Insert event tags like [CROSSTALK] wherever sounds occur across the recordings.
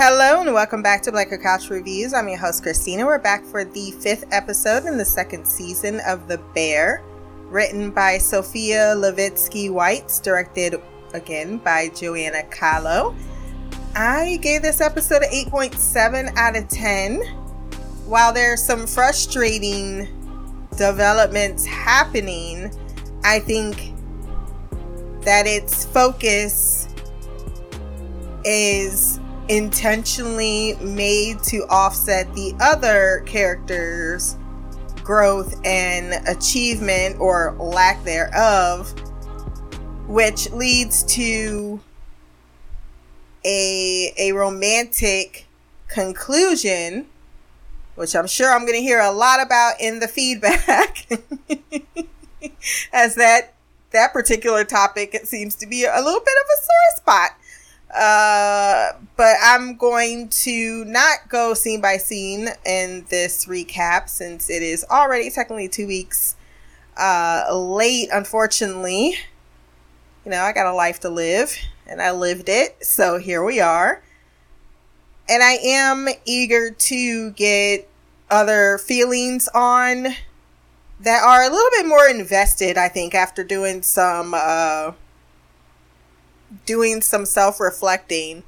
Hello and welcome back to Black Girl Couch Reviews. I'm your host Christina. We're back for the fifth episode in the second season of The Bear, written by Sofia Levitsky Whites, directed again by Joanna Calo. I gave this episode an 8.7 out of 10. While there's some frustrating developments happening, I think that its focus is intentionally made to offset the other characters' growth and achievement or lack thereof, which leads to a a romantic conclusion, which I'm sure I'm going to hear a lot about in the feedback, [LAUGHS] as that that particular topic it seems to be a little bit of a sore spot uh, but I'm going to not go scene by scene in this recap since it is already technically two weeks uh, late, unfortunately. You know, I got a life to live and I lived it. So here we are. And I am eager to get other feelings on that are a little bit more invested, I think, after doing some uh, doing some self reflecting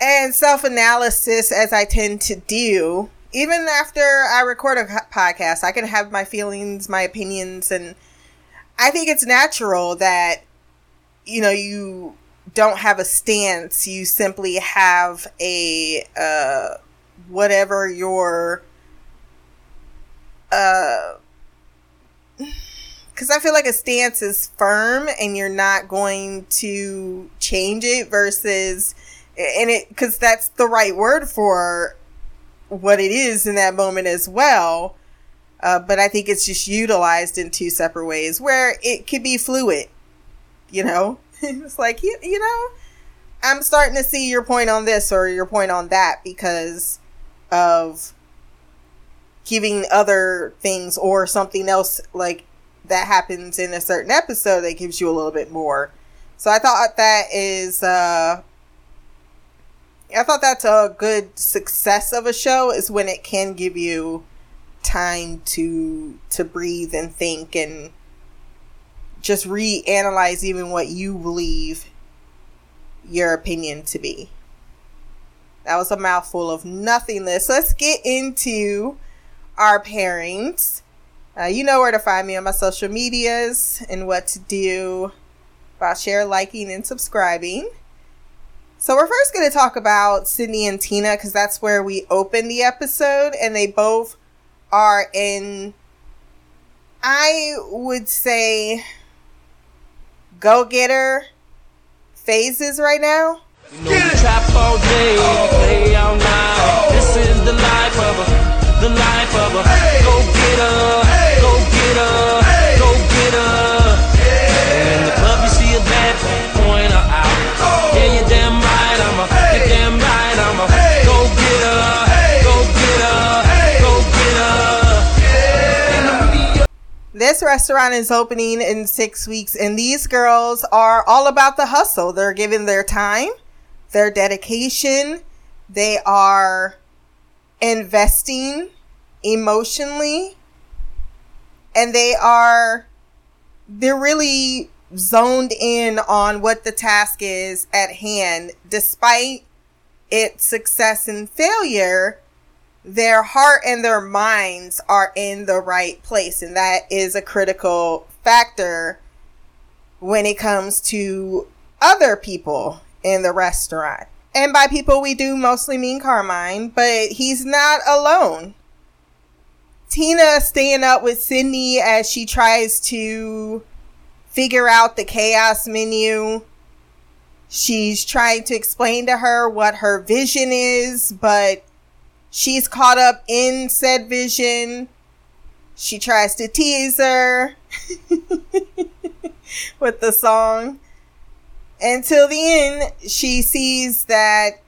and self analysis as I tend to do. Even after I record a podcast, I can have my feelings, my opinions, and I think it's natural that, you know, you don't have a stance. You simply have a, uh, whatever your, uh, because I feel like a stance is firm and you're not going to change it versus, and it, because that's the right word for what it is in that moment as well. Uh, but I think it's just utilized in two separate ways where it could be fluid, you know? [LAUGHS] it's like, you, you know, I'm starting to see your point on this or your point on that because of giving other things or something else like that happens in a certain episode that gives you a little bit more. So I thought that is uh I thought that's a good success of a show is when it can give you time to to breathe and think and just reanalyze even what you believe your opinion to be. That was a mouthful of nothingness. Let's get into our pairings. Uh, you know where to find me on my social medias and what to do about share, liking, and subscribing. So we're first going to talk about Sydney and Tina because that's where we open the episode, and they both are in, I would say, go getter phases right now. You know, we trap all day, play all night. This is the life of a, the life of a go getter. This restaurant is opening in six weeks, and these girls are all about the hustle. They're giving their time, their dedication, they are investing emotionally, and they are they're really zoned in on what the task is at hand, despite its success and failure their heart and their minds are in the right place. And that is a critical factor when it comes to other people in the restaurant. And by people, we do mostly mean Carmine, but he's not alone. Tina staying up with Sydney as she tries to figure out the chaos menu. She's trying to explain to her what her vision is, but She's caught up in said vision. She tries to tease her [LAUGHS] with the song. Until the end, she sees that,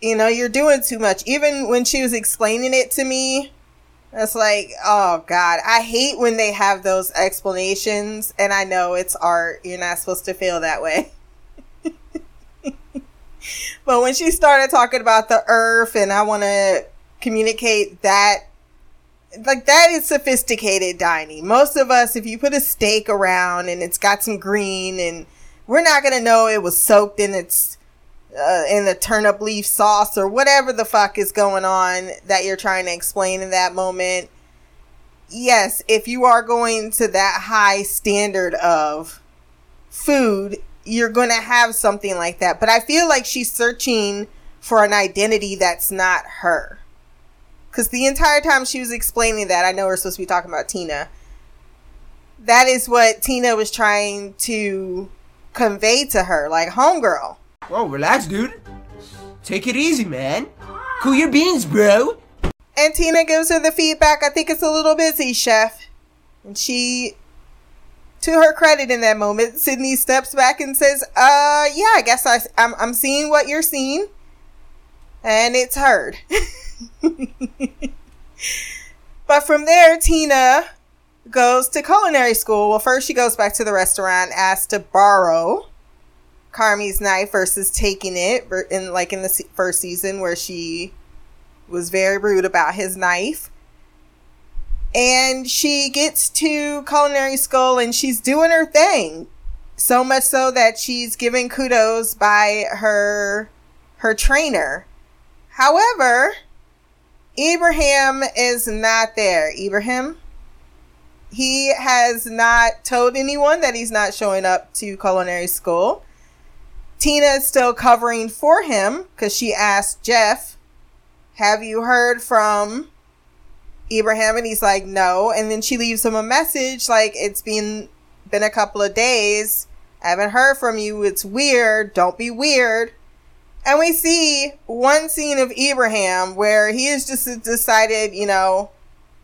you know, you're doing too much. Even when she was explaining it to me, it's like, oh God, I hate when they have those explanations. And I know it's art. You're not supposed to feel that way. [LAUGHS] but when she started talking about the earth and I want to communicate that like that is sophisticated dining. Most of us, if you put a steak around and it's got some green, and we're not gonna know it was soaked in its uh, in the turnip leaf sauce or whatever the fuck is going on that you're trying to explain in that moment. Yes, if you are going to that high standard of food, you're going to have something like that. But I feel like she's searching for an identity that's not her. Because the entire time she was explaining that, I know we're supposed to be talking about Tina. That is what Tina was trying to convey to her. Like, homegirl. Whoa, relax, dude. Take it easy, man. Cool your beans, bro. And Tina gives her the feedback. I think it's a little busy, chef. And she, to her credit in that moment, Sydney steps back and says, uh, yeah, I guess I, I'm, I'm seeing what you're seeing. And it's heard. [LAUGHS] but from there, Tina goes to culinary school. Well, first she goes back to the restaurant, asks to borrow Carmy's knife versus taking it, in like in the first season where she was very rude about his knife. And she gets to culinary school and she's doing her thing. So much so that she's given kudos by her her trainer. However, Ibrahim is not there. Ibrahim, he has not told anyone that he's not showing up to culinary school. Tina is still covering for him because she asked Jeff, Have you heard from Ibrahim? And he's like, No. And then she leaves him a message like, It's been been a couple of days. I haven't heard from you. It's weird. Don't be weird. And we see one scene of Ibrahim where he has just decided, you know,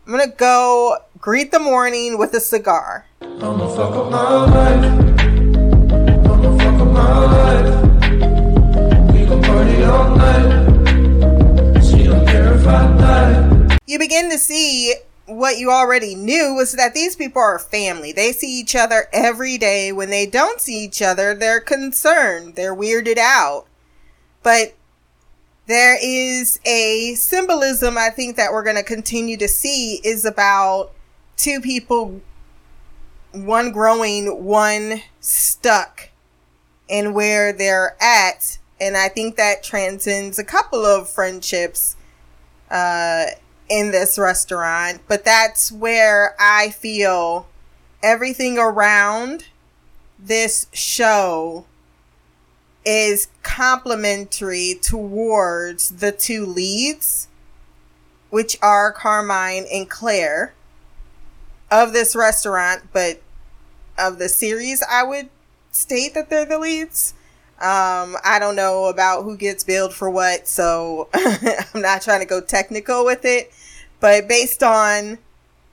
I'm gonna go greet the morning with a cigar. You begin to see what you already knew was that these people are family. They see each other every day. When they don't see each other, they're concerned. They're weirded out. But there is a symbolism I think that we're going to continue to see is about two people, one growing, one stuck and where they're at. And I think that transcends a couple of friendships uh, in this restaurant. But that's where I feel everything around this show is complementary towards the two leads, which are Carmine and Claire of this restaurant, but of the series, I would state that they're the leads. Um, I don't know about who gets billed for what, so [LAUGHS] I'm not trying to go technical with it. But based on,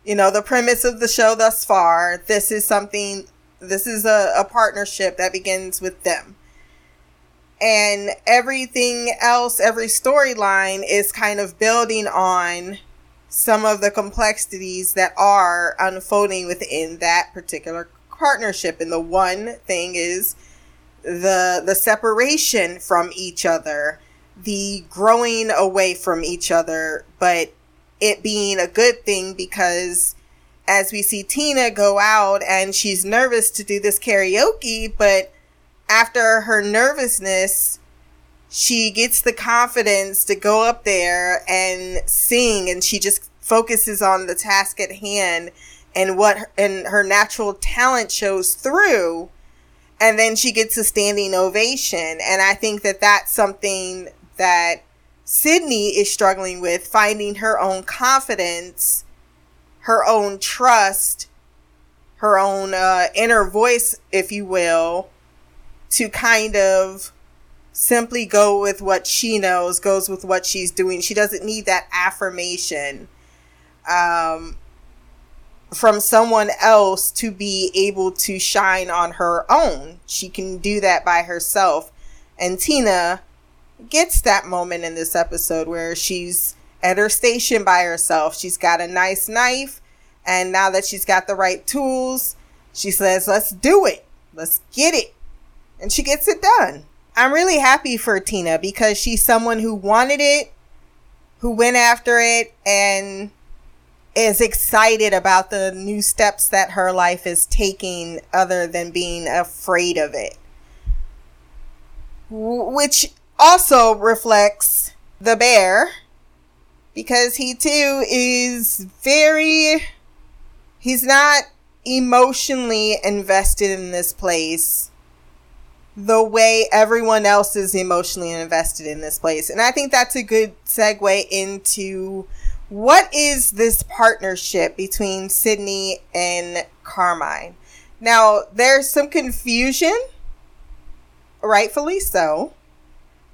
you know, the premise of the show thus far, this is something, this is a, a partnership that begins with them and everything else, every storyline is kind of building on some of the complexities that are unfolding within that particular partnership. And the one thing is the the separation from each other, the growing away from each other, but it being a good thing because as we see Tina go out and she's nervous to do this karaoke, but after her nervousness, she gets the confidence to go up there and sing and she just focuses on the task at hand and what her, and her natural talent shows through and then she gets a standing ovation and i think that that's something that sydney is struggling with finding her own confidence her own trust her own uh, inner voice if you will to kind of simply go with what she knows, goes with what she's doing. She doesn't need that affirmation um, from someone else to be able to shine on her own. She can do that by herself. And Tina gets that moment in this episode where she's at her station by herself. She's got a nice knife. And now that she's got the right tools, she says, let's do it. Let's get it and she gets it done. I'm really happy for Tina because she's someone who wanted it, who went after it, and is excited about the new steps that her life is taking other than being afraid of it. Which also reflects the bear because he too is very he's not emotionally invested in this place the way everyone else is emotionally invested in this place. And I think that's a good segue into what is this partnership between Sydney and Carmine? Now, there's some confusion, rightfully so,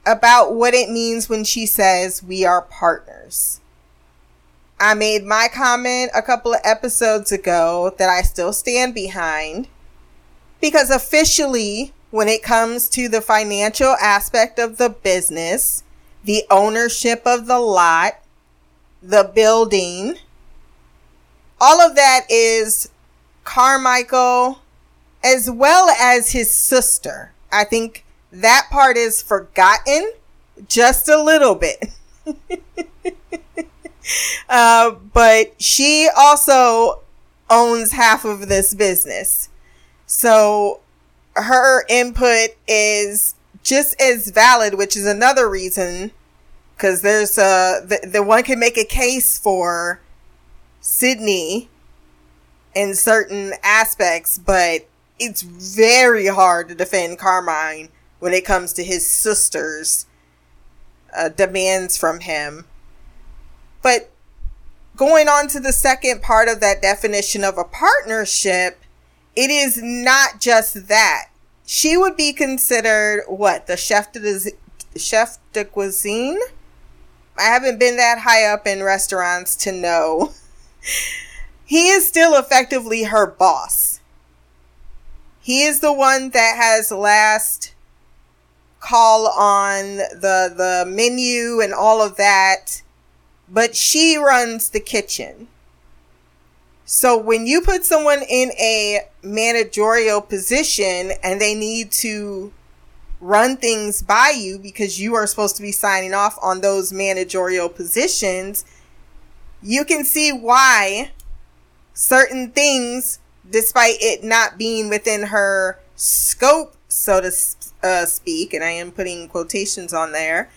about what it means when she says we are partners. I made my comment a couple of episodes ago that I still stand behind because officially when it comes to the financial aspect of the business, the ownership of the lot, the building, all of that is Carmichael as well as his sister. I think that part is forgotten just a little bit. [LAUGHS] uh, but she also owns half of this business. So her input is just as valid, which is another reason because there's a the, the one can make a case for Sydney in certain aspects, but it's very hard to defend Carmine when it comes to his sister's uh, demands from him. But going on to the second part of that definition of a partnership, it is not just that. She would be considered what the chef de chef de cuisine. I haven't been that high up in restaurants to know. he is still effectively her boss. He is the one that has last call on the the menu and all of that, but she runs the kitchen. So when you put someone in a managerial position and they need to run things by you because you are supposed to be signing off on those managerial positions, you can see why certain things, despite it not being within her scope, so to uh, speak, and I am putting quotations on there,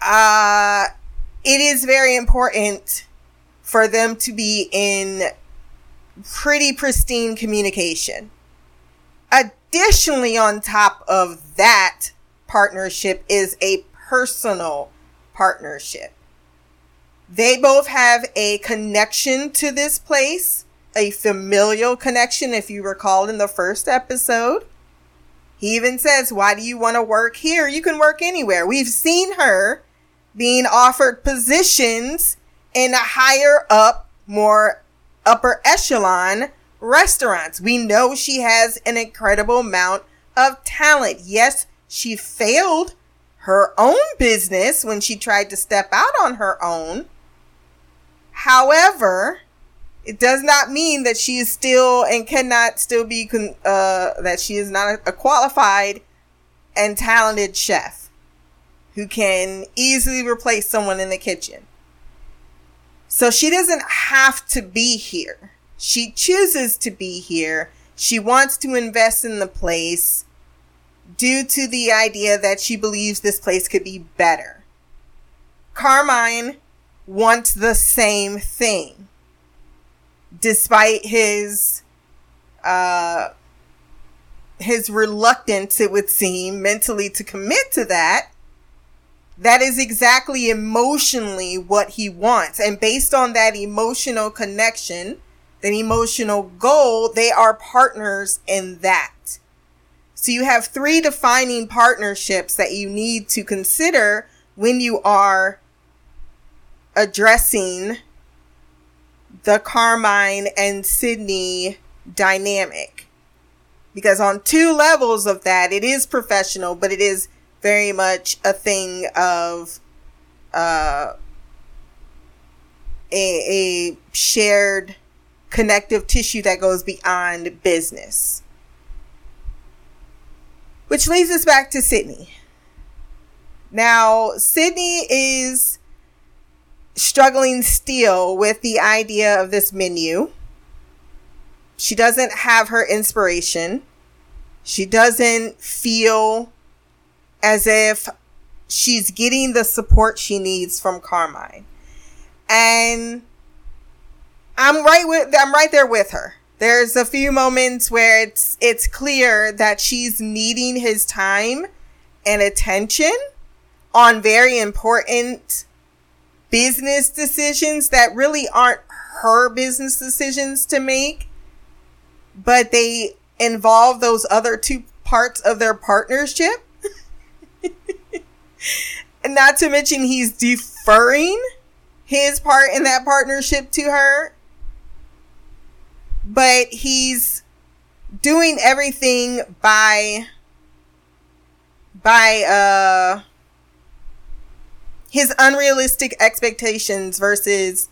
uh, it is very important for them to be in pretty pristine communication. Additionally, on top of that partnership is a personal partnership. They both have a connection to this place, a familial connection, if you recall in the first episode. He even says, Why do you want to work here? You can work anywhere. We've seen her being offered positions in a higher up, more upper echelon restaurants. We know she has an incredible amount of talent. Yes, she failed her own business when she tried to step out on her own. However, it does not mean that she is still and cannot still be uh, that she is not a qualified and talented chef who can easily replace someone in the kitchen. So she doesn't have to be here. She chooses to be here. She wants to invest in the place due to the idea that she believes this place could be better. Carmine wants the same thing. Despite his uh his reluctance, it would seem, mentally to commit to that, that is exactly emotionally what he wants. And based on that emotional connection, that emotional goal, they are partners in that. So you have three defining partnerships that you need to consider when you are addressing the Carmine and Sydney dynamic. Because on two levels of that, it is professional, but it is very much a thing of uh, a, a shared connective tissue that goes beyond business. Which leads us back to Sydney. Now, Sydney is struggling still with the idea of this menu. She doesn't have her inspiration. She doesn't feel as if she's getting the support she needs from Carmine. And I'm right with I'm right there with her. There's a few moments where it's it's clear that she's needing his time and attention on very important business decisions that really aren't her business decisions to make, but they involve those other two parts of their partnership. [LAUGHS] not to mention he's deferring his part in that partnership to her. But he's doing everything by by uh his unrealistic expectations versus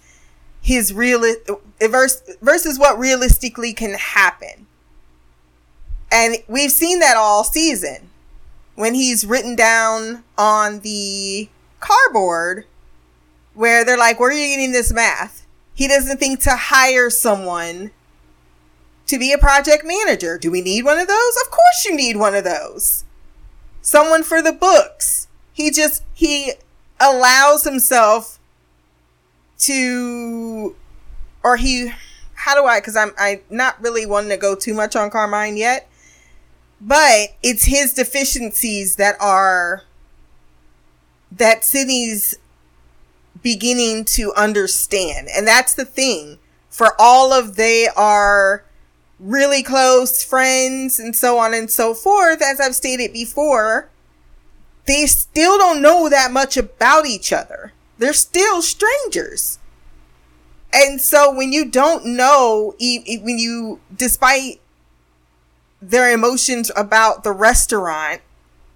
his real versus what realistically can happen. And we've seen that all season when he's written down on the cardboard where they're like, where are you getting this math? He doesn't think to hire someone to be a project manager. Do we need one of those? Of course you need one of those. Someone for the books. He just, he allows himself to, or he, how do I, cause I'm, I not really wanting to go too much on Carmine yet, but it's his deficiencies that are, that Sydney's beginning to understand. And that's the thing for all of they are really close friends and so on and so forth. As I've stated before, they still don't know that much about each other. They're still strangers. And so when you don't know, when you, despite their emotions about the restaurant,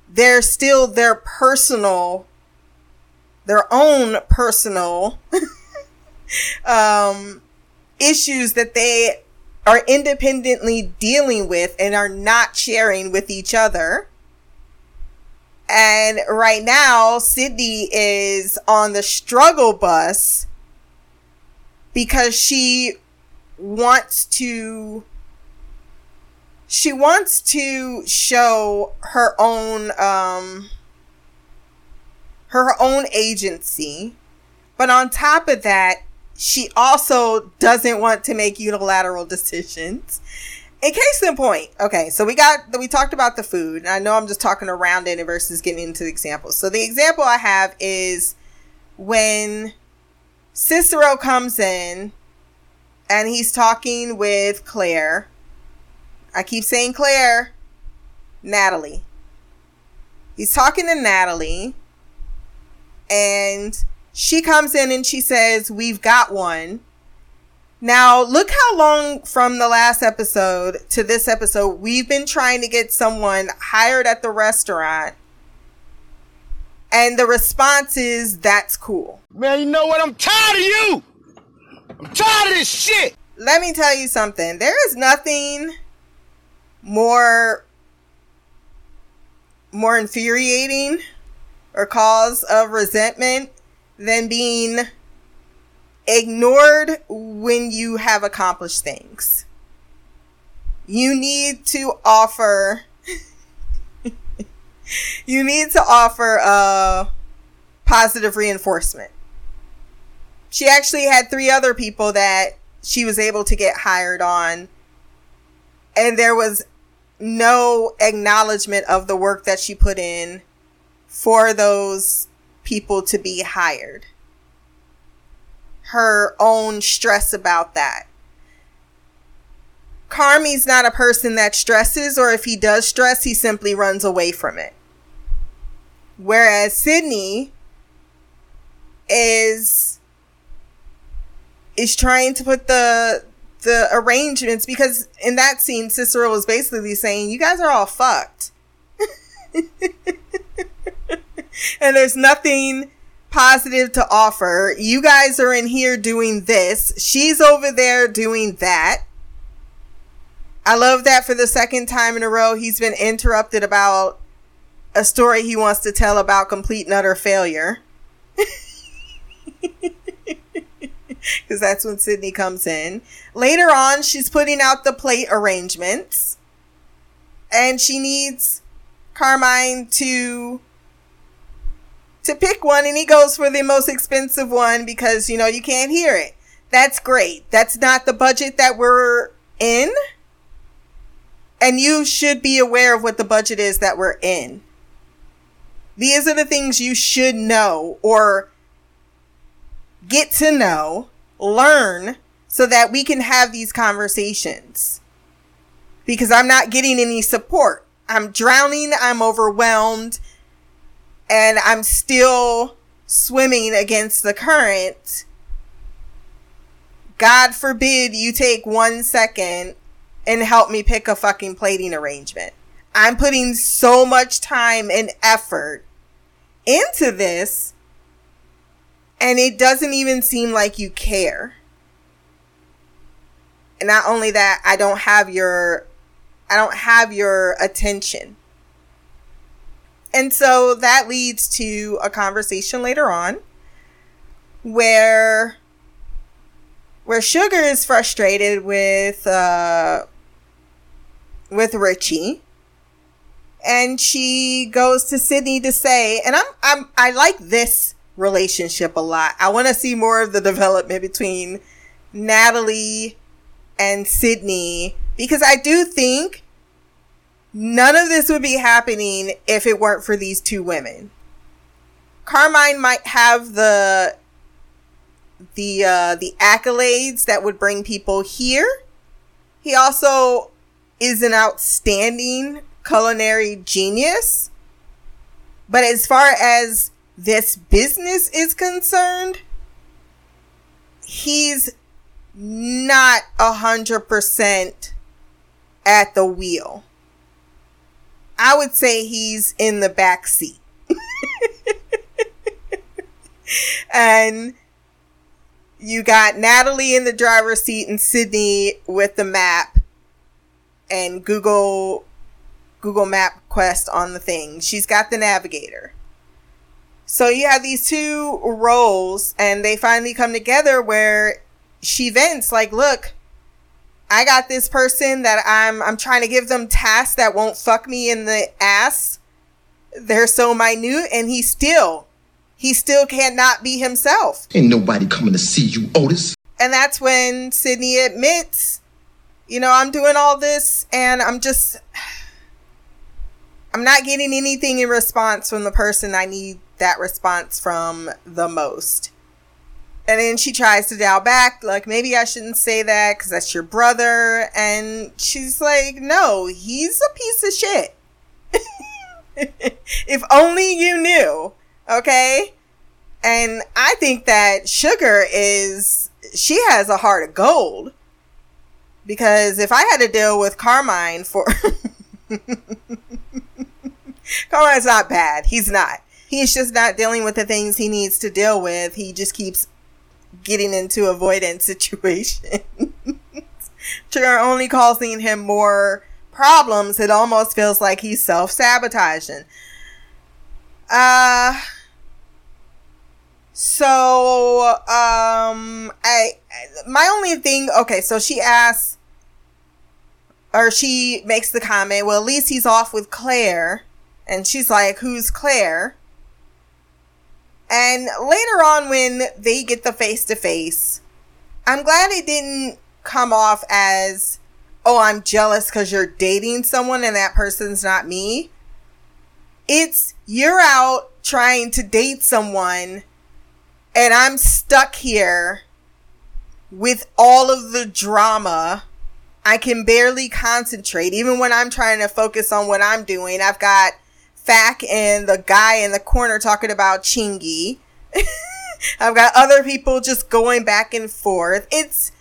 they're still their personal, their own personal, [LAUGHS] um, issues that they are independently dealing with and are not sharing with each other. And right now, Sydney is on the struggle bus because she wants to she wants to show her own um her own agency. But on top of that she also doesn't want to make unilateral decisions in case in point, okay, so we got we talked about the food. I know I'm just talking around it versus getting into the examples. So the example I have is when Cicero comes in and he's talking with Claire. I keep saying Claire, Natalie. He's talking to Natalie and she comes in and she says, We've got one. Now, look how long from the last episode to this episode we've been trying to get someone hired at the restaurant. And the response is, that's cool. Man, you know what? I'm tired of you! I'm tired of this shit! Let me tell you something. There is nothing more more infuriating or cause of resentment than being ignored when you have accomplished things. You need to offer [LAUGHS] you need to offer a positive reinforcement. She actually had three other people that she was able to get hired on and there was no acknowledgement of the work that she put in for those people to be hired her own stress about that. Carmy's not a person that stresses, or if he does stress, he simply runs away from it. Whereas Sydney is is trying to put the the arrangements because in that scene Cicero was basically saying you guys are all fucked. [LAUGHS] and there's nothing positive to offer. You guys are in here doing this. She's over there doing that. I love that for the second time in a row, he's been interrupted about a story he wants to tell about complete and utter failure. [LAUGHS] Because that's when Sydney comes in. Later on, she's putting out the plate arrangements. And she needs Carmine to to pick one and he goes for the most expensive one because you know you can't hear it. That's great. That's not the budget that we're in. And you should be aware of what the budget is that we're in. These are the things you should know or get to know, learn, so that we can have these conversations. Because I'm not getting any support. I'm drowning, I'm overwhelmed, and I'm still swimming against the current. God forbid you take one second and help me pick a fucking plating arrangement. I'm putting so much time and effort into this, and it doesn't even seem like you care. And not only that, I don't have your I don't have your attention. And so that leads to a conversation later on where where Sugar is frustrated with uh with Richie and she goes to Sydney to say, and I'm I'm I like this relationship a lot. I want to see more of the development between Natalie and Sydney because I do think none of this would be happening if it weren't for these two women. Carmine might have the the uh the accolades that would bring people here. He also is an outstanding culinary genius. But as far as this business is concerned, he's not a hundred percent at the wheel. I would say he's in the back seat. [LAUGHS] and you got Natalie in the driver's seat and Sydney with the map and Google Google Map Quest on the thing. She's got the navigator. So you have these two roles and they finally come together where she vents like, "Look, I got this person that I'm I'm trying to give them tasks that won't fuck me in the ass. They're so minute and he still he still cannot be himself. Ain't nobody coming to see you, Otis. And that's when Sydney admits, you know, I'm doing all this and I'm just I'm not getting anything in response from the person I need that response from the most. And then she tries to dial back, like, maybe I shouldn't say that because that's your brother. And she's like, no, he's a piece of shit. [LAUGHS] if only you knew, okay? And I think that Sugar is, she has a heart of gold. Because if I had to deal with Carmine for. [LAUGHS] Carmine's not bad. He's not. He's just not dealing with the things he needs to deal with. He just keeps getting into avoidance situations. [LAUGHS] which are only causing him more problems. It almost feels like he's self sabotaging. Uh, so, um, I, my only thing, okay, so she asks, or she makes the comment, well, at least he's off with Claire. And she's like, who's Claire? And later on, when they get the face to face, I'm glad it didn't come off as, oh, I'm jealous because you're dating someone and that person's not me. It's you're out trying to date someone and I'm stuck here with all of the drama. I can barely concentrate. Even when I'm trying to focus on what I'm doing, I've got Fak and the guy in the corner talking about Chingy. [LAUGHS] I've got other people just going back and forth. It's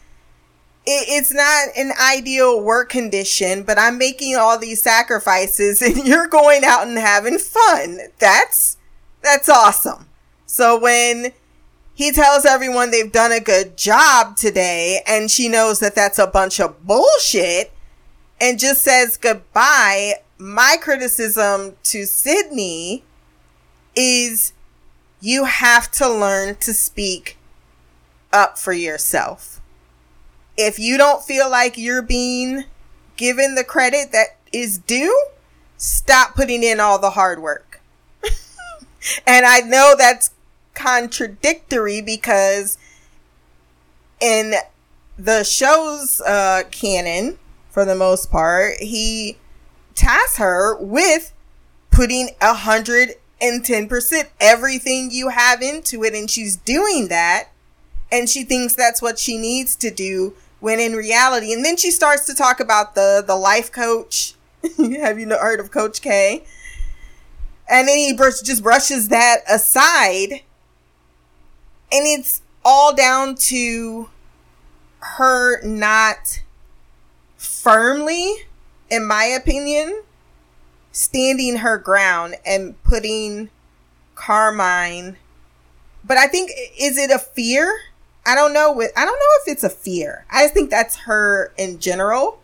it, it's not an ideal work condition, but I'm making all these sacrifices [LAUGHS] and you're going out and having fun. That's that's awesome. So when he tells everyone they've done a good job today and she knows that that's a bunch of bullshit and just says goodbye, my criticism to Sydney is you have to learn to speak up for yourself. If you don't feel like you're being given the credit that is due, stop putting in all the hard work. [LAUGHS] and I know that's contradictory because in the show's uh, canon, for the most part, he tasks her with putting a hundred and ten percent everything you have into it, and she's doing that, and she thinks that's what she needs to do. When in reality, and then she starts to talk about the the life coach. [LAUGHS] have you heard of Coach K? And then he just brushes that aside, and it's all down to her not firmly, in my opinion, standing her ground and putting Carmine. But I think is it a fear? I don't know. I don't know if it's a fear. I think that's her in general.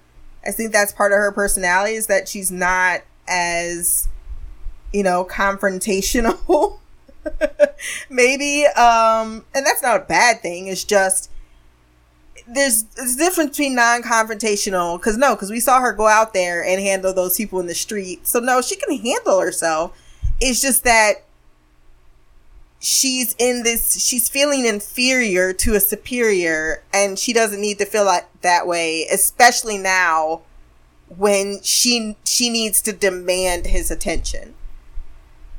I think that's part of her personality is that she's not as, you know, confrontational. [LAUGHS] Maybe, um, and that's not a bad thing. It's just there's there's difference between non-confrontational because no because we saw her go out there and handle those people in the street. So no she can handle herself. It's just that she's in this she's feeling inferior to a superior and she doesn't need to feel like that way especially now when she she needs to demand his attention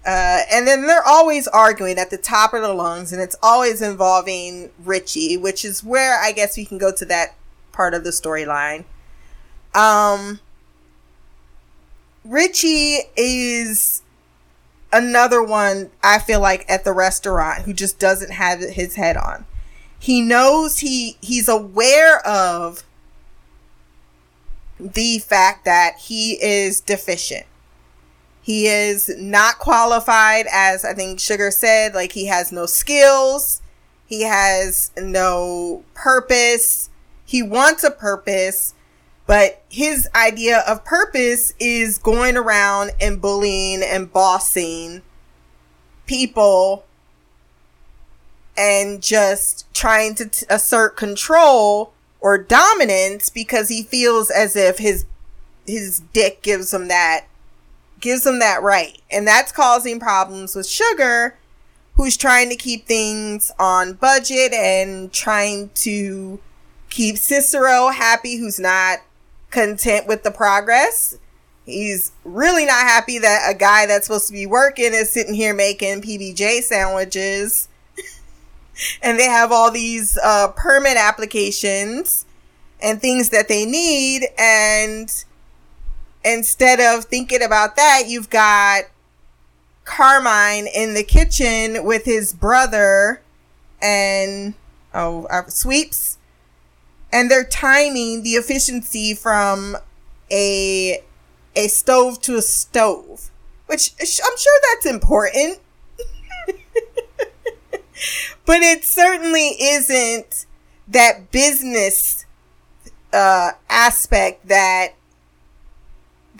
uh, and then they're always arguing at the top of their lungs, and it's always involving Richie, which is where I guess we can go to that part of the storyline. Um, Richie is another one I feel like at the restaurant who just doesn't have his head on. He knows he he's aware of the fact that he is deficient he is not qualified, as I think Sugar said. Like, he has no skills, he has no purpose. He wants a purpose, but his idea of purpose is going around and bullying and bossing people and just trying to t- assert control or dominance because he feels as if his his dick gives him that gives them that right. And that's causing problems with Sugar, who's trying to keep things on budget and trying to keep Cicero happy, who's not content with the progress. He's really not happy that a guy that's supposed to be working is sitting here making PBJ sandwiches. [LAUGHS] and they have all these uh, permit applications and things that they need. And instead of thinking about that, you've got Carmine in the kitchen with his brother and oh uh, sweeps, and they're timing the efficiency from a a stove to a stove, which I'm sure that's important. [LAUGHS] but it certainly isn't that business uh, aspect that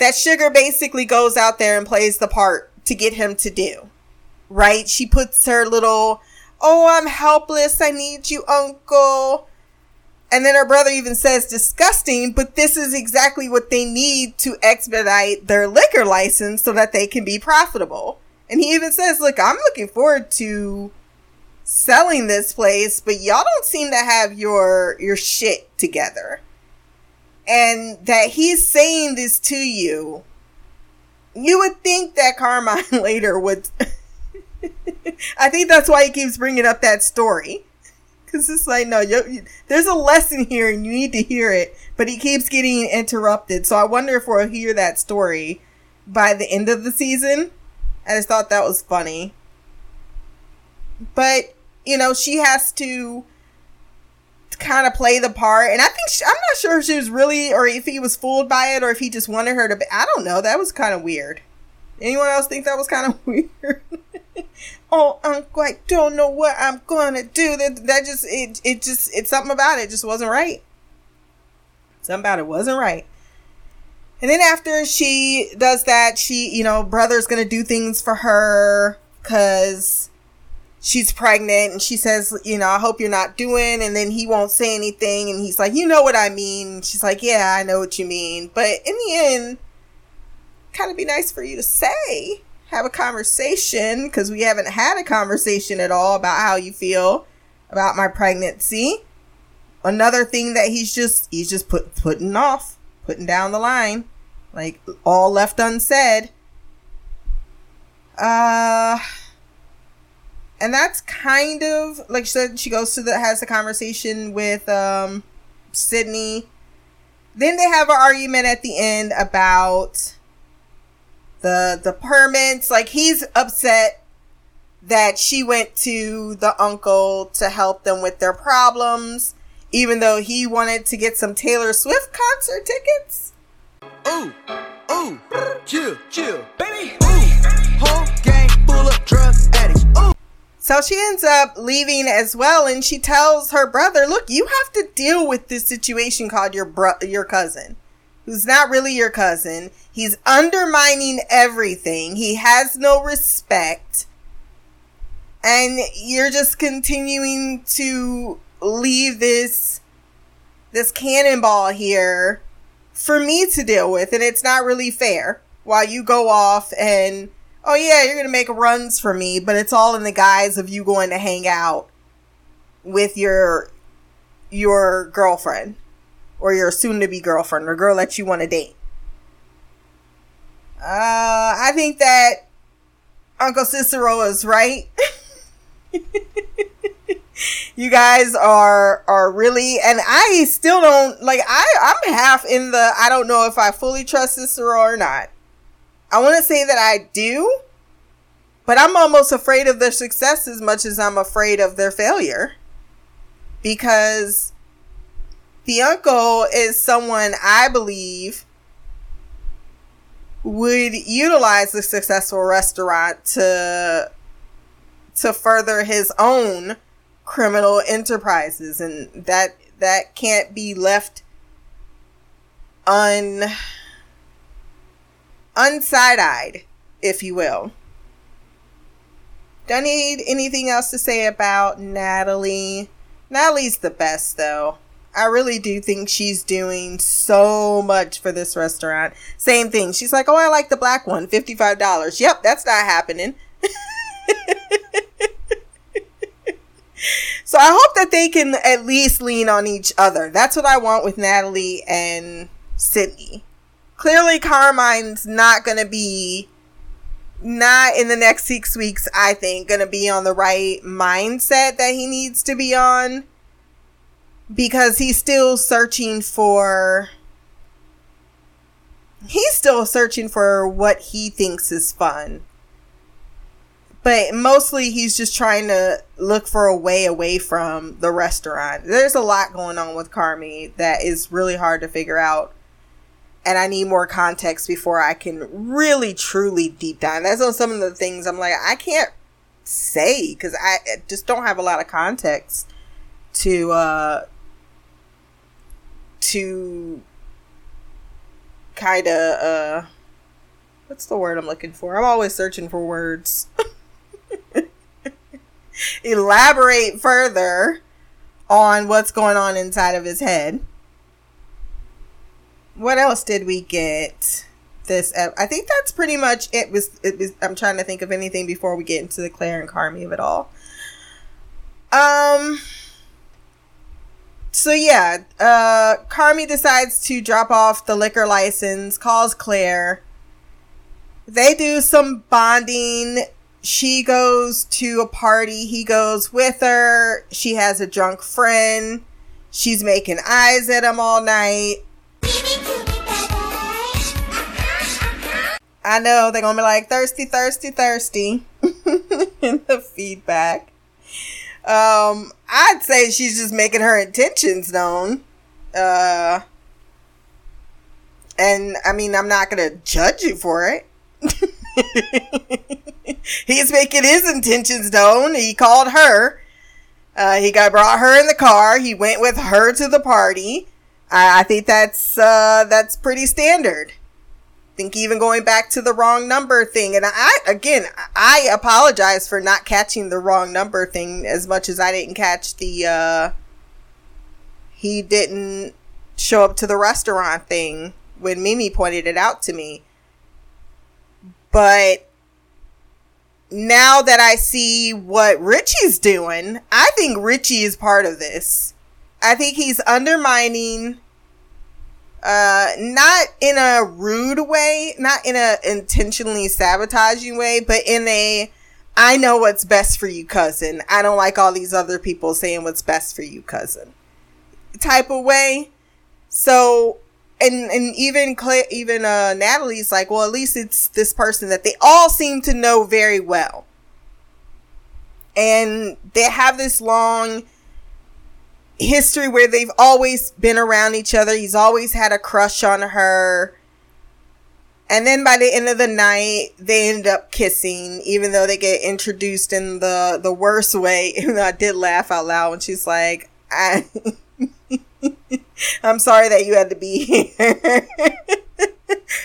that Sugar basically goes out there and plays the part to get him to do. Right? She puts her little, oh, I'm helpless. I need you, uncle. And then her brother even says disgusting, but this is exactly what they need to expedite their liquor license so that they can be profitable. And he even says, look, I'm looking forward to selling this place, but y'all don't seem to have your, your shit together and that he's saying this to you, you would think that Carmine [LAUGHS] later would. [LAUGHS] I think that's why he keeps bringing up that story. Because it's like, no, you, there's a lesson here and you need to hear it. But he keeps getting interrupted. So I wonder if we'll hear that story by the end of the season. I just thought that was funny. But, you know, she has to kind of play the part. And I think she, I'm not sure if she was really, or if he was fooled by it, or if he just wanted her to. Be, I don't know. That was kind of weird. Anyone else think that was kind of [LAUGHS] weird? oh, Uncle, I don't know what I'm gonna do. That that just it it just it's something about it just wasn't right. Something about it wasn't right. And then after she does that, she, you know, brother's gonna do things for her because she's pregnant and she says, you know, I hope you're not doing. And then he won't say anything. And he's like, you know what I mean. She's like, yeah, I know what you mean. But in the end, kind of be nice for you to say, have a conversation because we haven't had a conversation at all about how you feel about my pregnancy. Another thing that he's just, he's just put, putting off, putting down the line, like all left unsaid. Uh, and that's kind of like she said she goes to the has a conversation with um sydney then they have an argument at the end about the the permits like he's upset that she went to the uncle to help them with their problems even though he wanted to get some taylor swift concert tickets Ooh, ooh, chill, chill, baby. Ooh, whole gang full of drug addicts. Ooh. So she ends up leaving as well, and she tells her brother, "Look, you have to deal with this situation called your bro- your cousin, who's not really your cousin. He's undermining everything. He has no respect, and you're just continuing to leave this this cannonball here for me to deal with, and it's not really fair. While you go off and oh yeah, you're gonna make runs for me, but it's all in the guise of you going to hang out with your your girlfriend or your soon to be girlfriend or girl that you want to date. Uh, I think that Uncle Cicero is right. [LAUGHS] you guys are are really and I still don't like I I'm half in the I don't know if I fully trust Cicero or not. I want to say that I do, but I'm almost afraid of their success as much as I'm afraid of their failure. Because the uncle is someone I believe would utilize the successful restaurant to to further his own criminal enterprises and that that can't be left un unside-eyed if you will. Don't need anything else to say about natalie. Natalie's the best though. I really do think she's doing so much for this restaurant. Same thing. She's like oh i like the black one $55 yep that's not happening. [LAUGHS] So I hope that they can at least lean on each other. That's what I want with Natalie and Sydney. Clearly, Carmine's not going to be, not in the next six weeks, I think, going to be on the right mindset that he needs to be on because he's still searching for. He's still searching for what he thinks is fun but mostly he's just trying to look for a way away from the restaurant. There's a lot going on with Carmy that is really hard to figure out. And I need more context before I can really truly deep dive. That's on some of the things I'm like, I can't say because I just don't have a lot of context to, uh, to kind of, uh, what's the word I'm looking for? I'm always searching for words. [LAUGHS] elaborate further on what's going on inside of his head. What else did we get? This I think that's pretty much it. Was it was? I'm trying to think of anything before we get into the Claire and Carmy of it all. Um. So yeah, uh, Carmy decides to drop off the liquor license. Calls Claire. They do some bonding she goes to a party. He goes with her. She has a drunk friend. She's making eyes at him all night. I know they're gonna be like thirsty, thirsty, thirsty [LAUGHS] in the feedback. Um, I'd say she's just making her intentions known. Uh, and I mean, I'm not gonna judge you for it. [LAUGHS] He's making his intentions known. He called her. Uh, he got brought her in the car. He went with her to the party. I, I think that's uh, that's pretty standard. Think even going back to the wrong number thing, and I, again, I apologize for not catching the wrong number thing as much as I didn't catch the, uh, he didn't show up to the restaurant thing when Mimi pointed it out to me. But now that I see what Richie's doing, I think Richie is part of this. I think he's undermining uh not in a rude way not in a intentionally sabotaging way but in a i know what's best for you cousin. I don't like all these other people saying what's best for you cousin. Type of way. So and and even Claire, even uh natalie's like well at least it's this person that they all seem to know very well. And they have this long history where they've always been around each other. He's always had a crush on her. And then by the end of the night, they end up kissing, even though they get introduced in the, the worst way. [LAUGHS] Even though I did laugh out loud when she's like, I, [LAUGHS] I'm sorry that you had to be [LAUGHS] here. that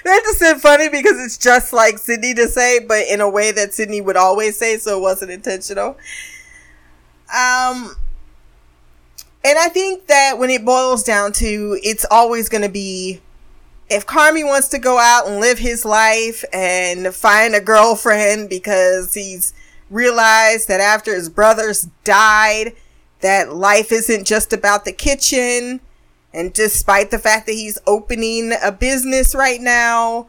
just said funny because it's just like Sydney to say, but in a way that Sydney would always say, so it wasn't intentional. Um, and I think that when it boils down to, it's always going to be if Carmy wants to go out and live his life and find a girlfriend because he's realized that after his brothers died, that life isn't just about the kitchen. And despite the fact that he's opening a business right now,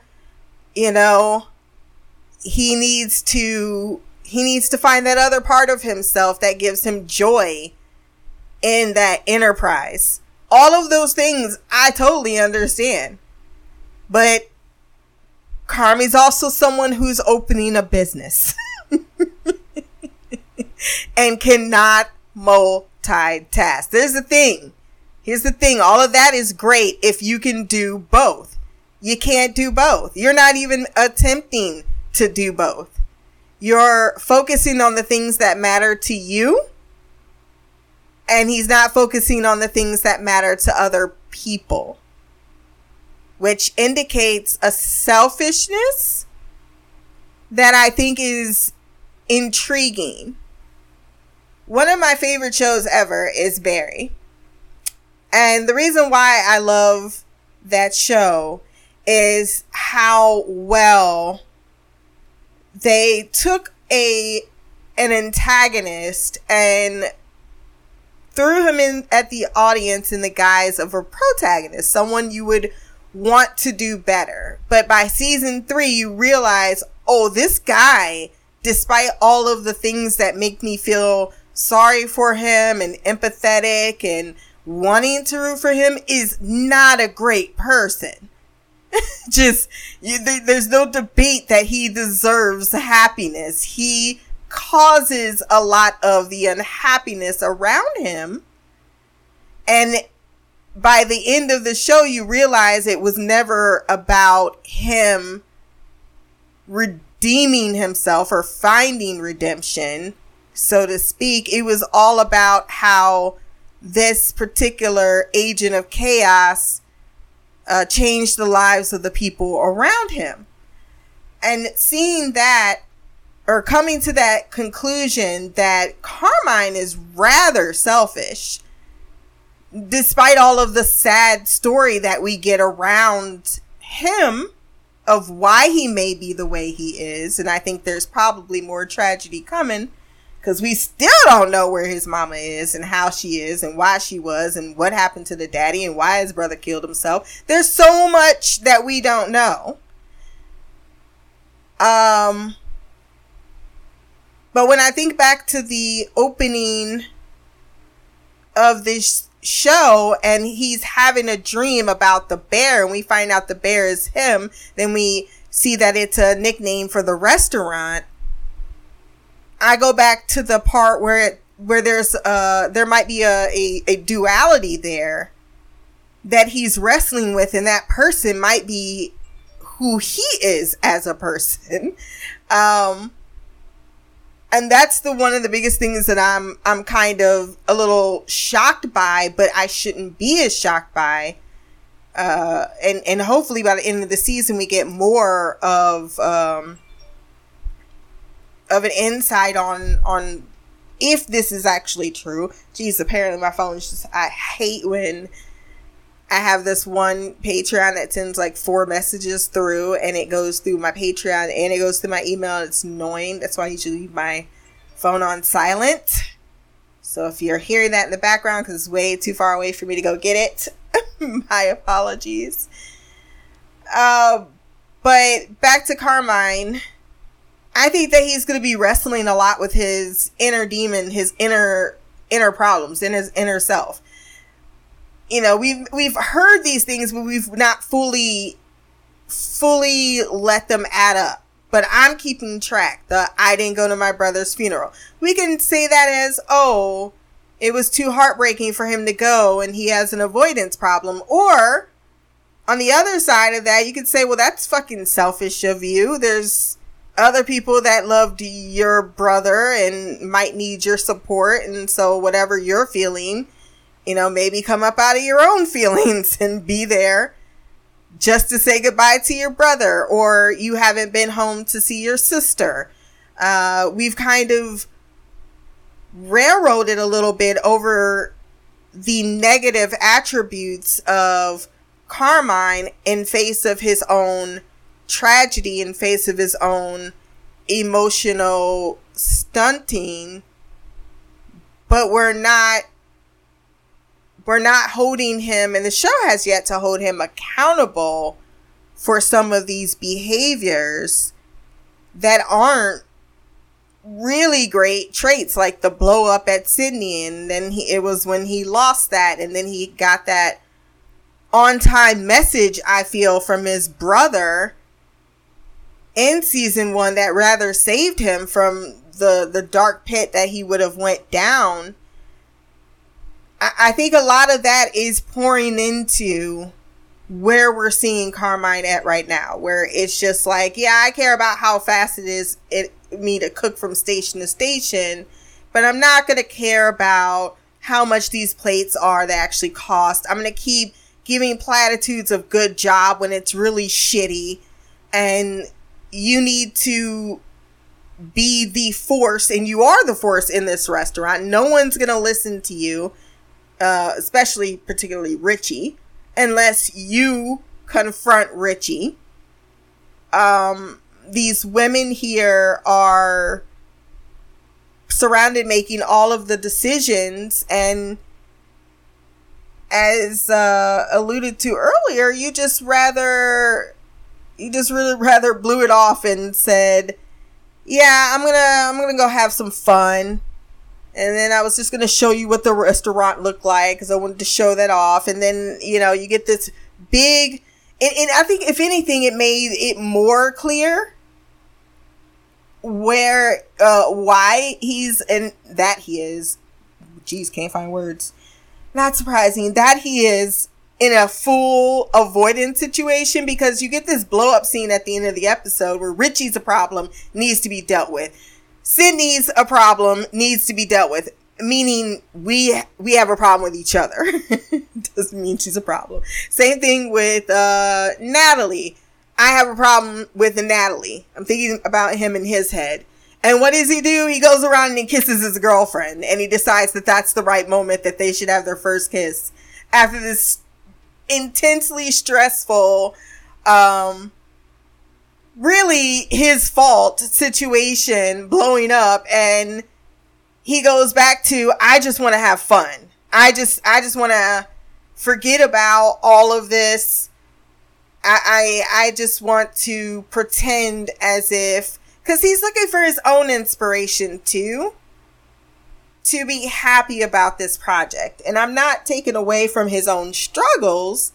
you know, he needs to, he needs to find that other part of himself that gives him joy in that enterprise. All of those things I totally understand. But Carmy's also someone who's opening a business [LAUGHS] and cannot multitask. There's the thing. Here's the thing. All of that is great if you can do both. You can't do both. You're not even attempting to do both. You're focusing on the things that matter to you and he's not focusing on the things that matter to other people, which indicates a selfishness that I think is intriguing. One of my favorite shows ever is Barry. And the reason why I love that show is how well they took a an antagonist and threw him in at the audience in the guise of a protagonist, someone you would want to do better. But by season three, you realize, oh, this guy, despite all of the things that make me feel sorry for him and empathetic and wanting to root for him, is not a great person. [LAUGHS] Just, you, there's no debate that he deserves happiness. He causes a lot of the unhappiness around him. And by the end of the show, you realize it was never about him redeeming himself or finding redemption, so to speak. It was all about how this particular agent of chaos uh, changed the lives of the people around him. And seeing that or coming to that conclusion that Carmine is rather selfish, despite all of the sad story that we get around him of why he may be the way he is. And I think there's probably more tragedy coming because we still don't know where his mama is and how she is and why she was and what happened to the daddy and why his brother killed himself. There's so much that we don't know. Um, but when I think back to the opening of this show and he's having a dream about the bear and we find out the bear is him, then we see that it's a nickname for the restaurant. I go back to the part where it where there's uh there might be a, a, a duality there that he's wrestling with and that person might be who he is as a person. [LAUGHS] Um and that's the one of the biggest things that I'm I'm kind of a little shocked by, but I shouldn't be as shocked by. Uh, and and hopefully by the end of the season we get more of um, of an insight on on if this is actually true. Jeez, apparently my phone is just I hate when I have this one Patreon that sends like four messages through and it goes through my Patreon and it goes through my email. It's annoying. That's why I usually leave my phone on silent. So if you're hearing that in the background because it's way too far away for me to go get it, [LAUGHS] my apologies. Uh, but back to Carmine. I think that he's going to be wrestling a lot with his inner demon, his inner inner problems, in his inner self. You know, we've we've heard these things, but we've not fully fully let them add up. But I'm keeping track. The I didn't go to my brother's funeral. We can say that as, oh, it was too heartbreaking for him to go and he has an avoidance problem. Or on the other side of that, you could say, well, that's fucking selfish of you. There's other people that loved your brother and might need your support. And so, whatever you're feeling, you know, maybe come up out of your own [LAUGHS] feelings and be there just to say goodbye to your brother, or you haven't been home to see your sister. Uh, we've kind of railroaded a little bit over the negative attributes of Carmine in face of his own tragedy in face of his own emotional stunting but we're not we're not holding him and the show has yet to hold him accountable for some of these behaviors that aren't really great traits like the blow up at Sydney and then he, it was when he lost that and then he got that on time message I feel from his brother in season one that rather saved him from the the dark pit that he would have went down. I, think a lot of that is pouring into where we're seeing Carmine at right now, where it's just like, yeah, I care about how fast it is it me to cook from station to station, but I'm not gonna care about how much these plates are that actually cost. I'm gonna keep giving platitudes of good job when it's really shitty and you need to be the force and you are the force in this restaurant. No one's going to listen to you, uh, especially particularly Richie, unless you confront Richie. Um, these women here are surrounded making all of the decisions and as uh, alluded to earlier, you just rather you just really rather blew it off and said, "Yeah, I'm gonna I'm gonna go have some fun." And then I was just gonna show you what the restaurant looked like because I wanted to show that off. And then you know you get this big, and, and I think if anything, it made it more clear where uh why he's and that he is. Jeez, can't find words. Not surprising that he is in a full avoidance situation because you get this blow up scene at the end of the episode where Richie's a problem needs to be dealt with. Sydney's a problem needs to be dealt with. Meaning we we have a problem with each other. [LAUGHS] Doesn't mean she's a problem. Same thing with uh, Natalie. I have a problem with Natalie. I'm thinking about him in his head. And what does he do? He goes around and he kisses his girlfriend and he decides that that's the right moment that they should have their first kiss after this intensely stressful, um, his fault situation blowing up and he goes back to I just want to have fun. I just I just want to forget about all of this. I, I I just want to pretend as if cuz he's looking for his own inspiration too to be happy about this project. And I'm not taking away from his own struggles,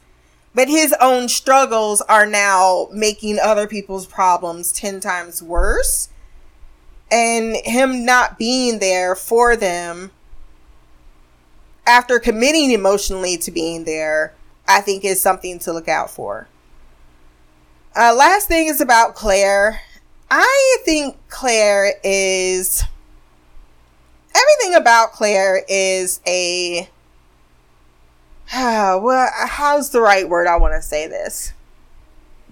but his own struggles are now making other people's problems 10 times worse. And him not being there for them after committing emotionally to being there, I think is something to look out for. Uh, last thing is about Claire. I think Claire is everything about Claire is a [SIGHS] well, how's the right word I want to say this?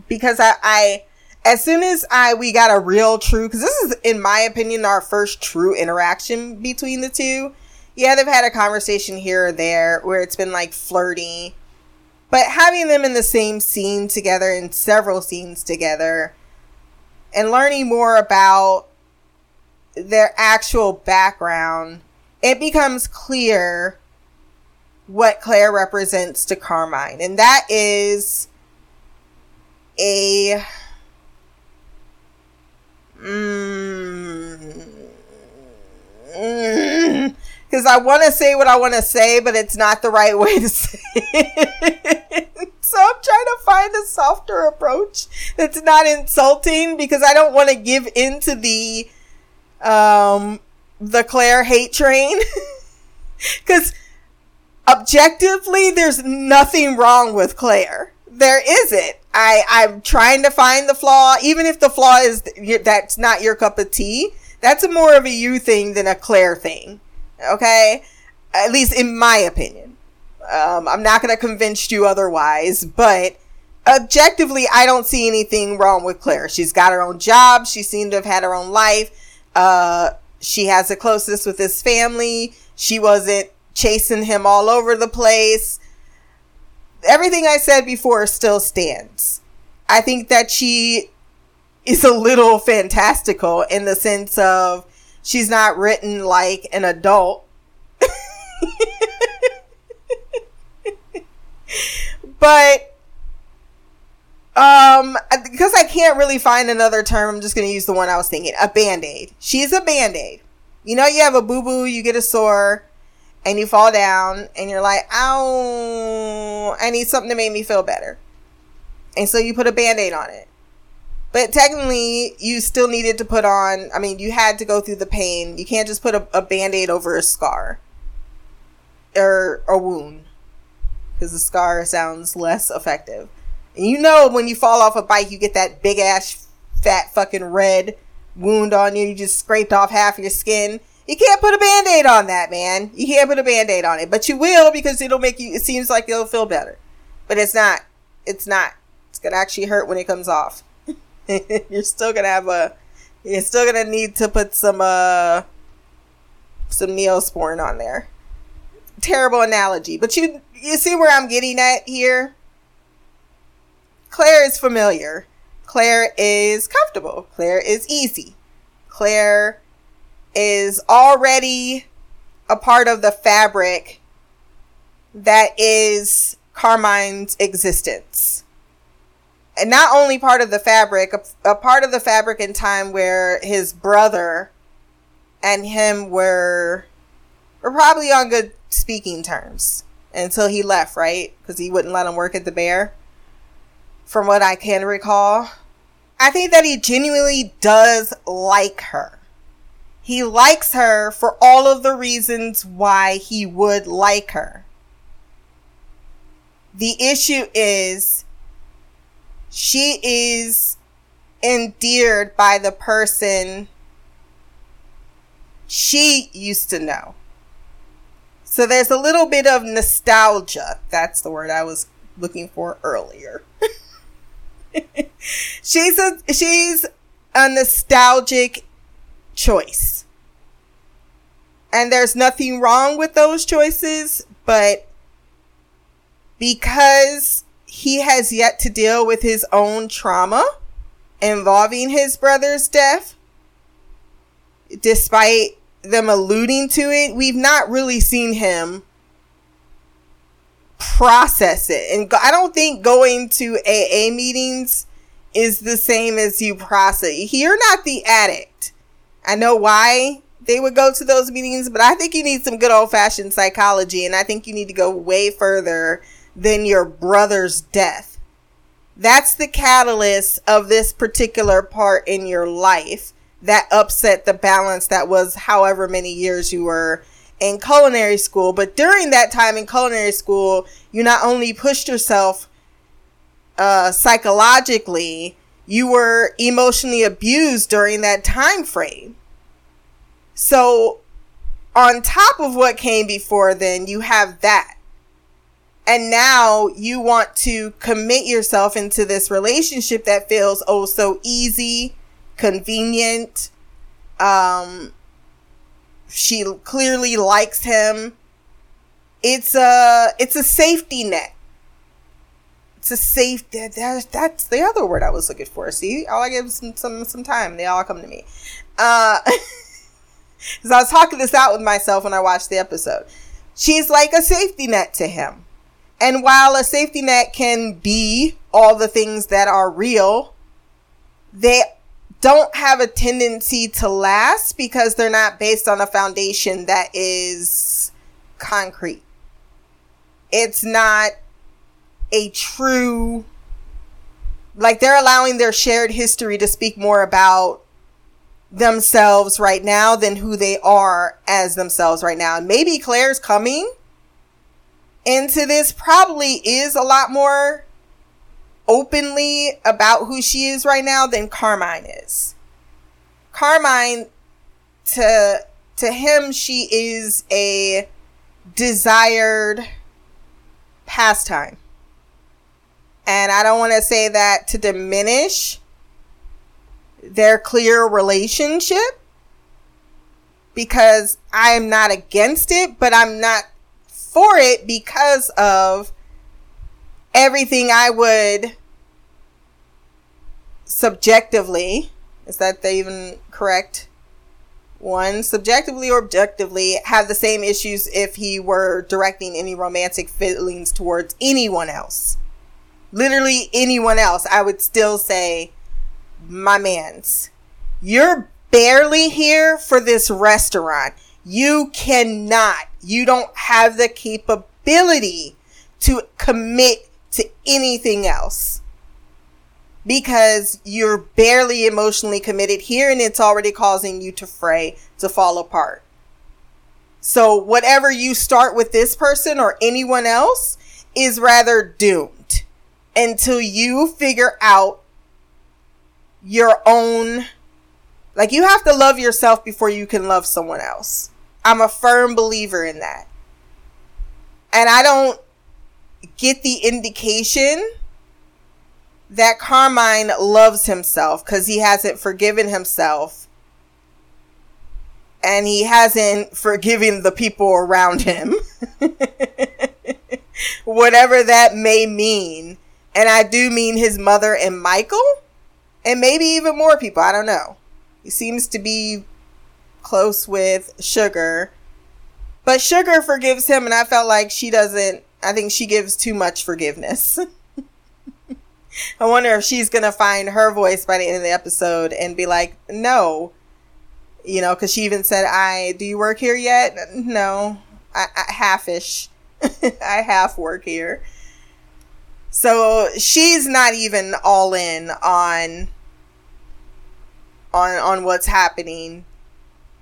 Because I, I, as soon as I, we got a real true, because this is, in my opinion, our first true interaction between the two. Yeah, they've had a conversation here or there where it's been like flirty, but having them in the same scene together, in several scenes together, and learning more about their actual background, it becomes clear what Claire represents to Carmine. And that is a. Because mm, mm, I want to say what I want to say, but it's not the right way to [LAUGHS] say it. so I'm trying to find a softer approach that's not insulting because I don't want to give into the um the Claire hate train. [LAUGHS] Because objectively, there's nothing wrong with Claire. There isn't. I, I'm trying to find the flaw, even if the flaw is that's not your cup of tea. That's a more of a you thing than a Claire thing. Okay? At least in my opinion. Um, I'm not going to convince you otherwise, but objectively, I don't see anything wrong with Claire. She's got her own job. She seemed to have had her own life. Uh, she has the closest with his family. She wasn't chasing him all over the place. Everything I said before still stands. I think that she is a little fantastical in the sense of she's not written like an adult. [LAUGHS] but um because I can't really find another term, I'm just going to use the one I was thinking. A band-aid. She's a band-aid. You know you have a boo-boo, you get a sore, and you fall down and you're like, ow, I need something to make me feel better. And so you put a band aid on it. But technically, you still needed to put on, I mean, you had to go through the pain. You can't just put a, a band aid over a scar or a wound because the scar sounds less effective. And you know, when you fall off a bike, you get that big ass, fat fucking red wound on you. You just scraped off half your skin you can't put a band-aid on that, man. You can't put a band-aid on it. But you will because it'll make you it seems like it'll feel better. But it's not. It's not. It's gonna actually hurt when it comes off. [LAUGHS] you're still gonna have a you're still gonna need to put some uh some neosporin on there. Terrible analogy. But you you see where I'm getting at here? Claire is familiar. Claire is comfortable. Claire is easy. Claire is already a part of the fabric that is Carmine's existence. And not only part of the fabric, a, a, part of the fabric in time where his brother and him were, were probably on good speaking terms until he left, right? Because he wouldn't let him work at the bear. From what I can recall. I think that he genuinely does like her. He likes her for all of the reasons why he would like her. The issue is she is endeared by the person she used to know. So there's a little bit of nostalgia. That's the word I was looking for earlier. [LAUGHS] she's a she's a nostalgic choice. And there's nothing wrong with those choices, but because he has yet to deal with his own trauma involving his brother's death, despite them alluding to it, we've not really seen him process it. And I don't think going to AA meetings is the same as you process. You're not the addict. I know why they would go to those meetings, but I think you need some good old fashioned psychology, and I think you need to go way further than your brother's death. That's the catalyst of this particular part in your life that upset the balance that was however many years you were in culinary school. But during that time in culinary school, you not only pushed yourself uh, psychologically, you were emotionally abused during that time frame. So, on top of what came before then, you have that. And now you want to commit yourself into this relationship that feels oh so easy, convenient. Um, she clearly likes him. It's a it's a safety net. It's a safe that, that that's the other word I was looking for. See, all I give some some some time. They all come to me. Uh, [LAUGHS] because I was talking this out with myself when I watched the episode. She's like a safety net to him. And while a safety net can be all the things that are real, they don't have a tendency to last because they're not based on a foundation that is concrete. It's not a true, like they're allowing their shared history to speak more about themselves right now than who they are as themselves right now. And maybe Claire's coming into this probably is a lot more openly about who she is right now than Carmine is. Carmine to to him she is a desired pastime. And I don't want to say that to diminish their clear relationship because I am not against it, but I'm not for it because of everything I would subjectively, is that the even correct one? Subjectively or objectively, have the same issues if he were directing any romantic feelings towards anyone else. Literally anyone else, I would still say, my mans, you're barely here for this restaurant. You cannot, you don't have the capability to commit to anything else because you're barely emotionally committed here and it's already causing you to fray, to fall apart. So whatever you start with this person or anyone else is rather doomed until you figure out your own like you have to love yourself before you can love someone else. I'm a firm believer in that. And I don't get the indication that Carmine loves himself because he hasn't forgiven himself and he hasn't forgiven the people around him. [LAUGHS] Whatever that may mean. And I do mean his mother and Michael and maybe even more people. I don't know. He seems to be close with Sugar, but Sugar forgives him, and I felt like she doesn't. I think she gives too much forgiveness. [LAUGHS] I wonder if she's gonna find her voice by the end of the episode and be like, "No," you know, because she even said, "I do you work here yet?" No, I, I halfish. [LAUGHS] I half work here. So she's not even all in on on on what's happening.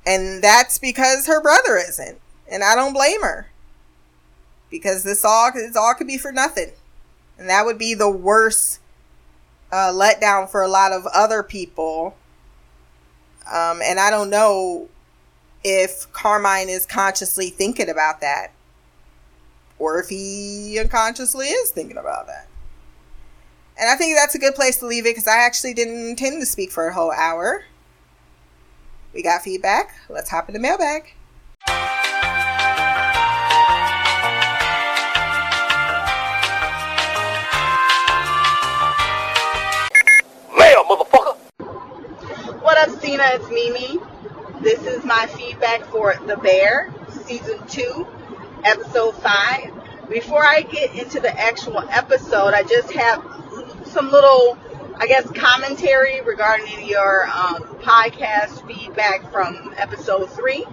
And that's because her brother isn't. And I don't blame her. Because this all this all could be for nothing. And that would be the worst uh, letdown for a lot of other people. Um, and I don't know if Carmine is consciously thinking about that or if he unconsciously is thinking about that. And I think that's a good place to leave it because I actually didn't intend to speak for a whole hour. We got feedback. Let's hop in the mailbag. Mail, motherfucker! What up, Cena? It's Mimi. This is my feedback for The Bear, Season 2, Episode 5. Before I get into the actual episode, I just have some little, I guess, commentary regarding your um, podcast feedback from Episode 3.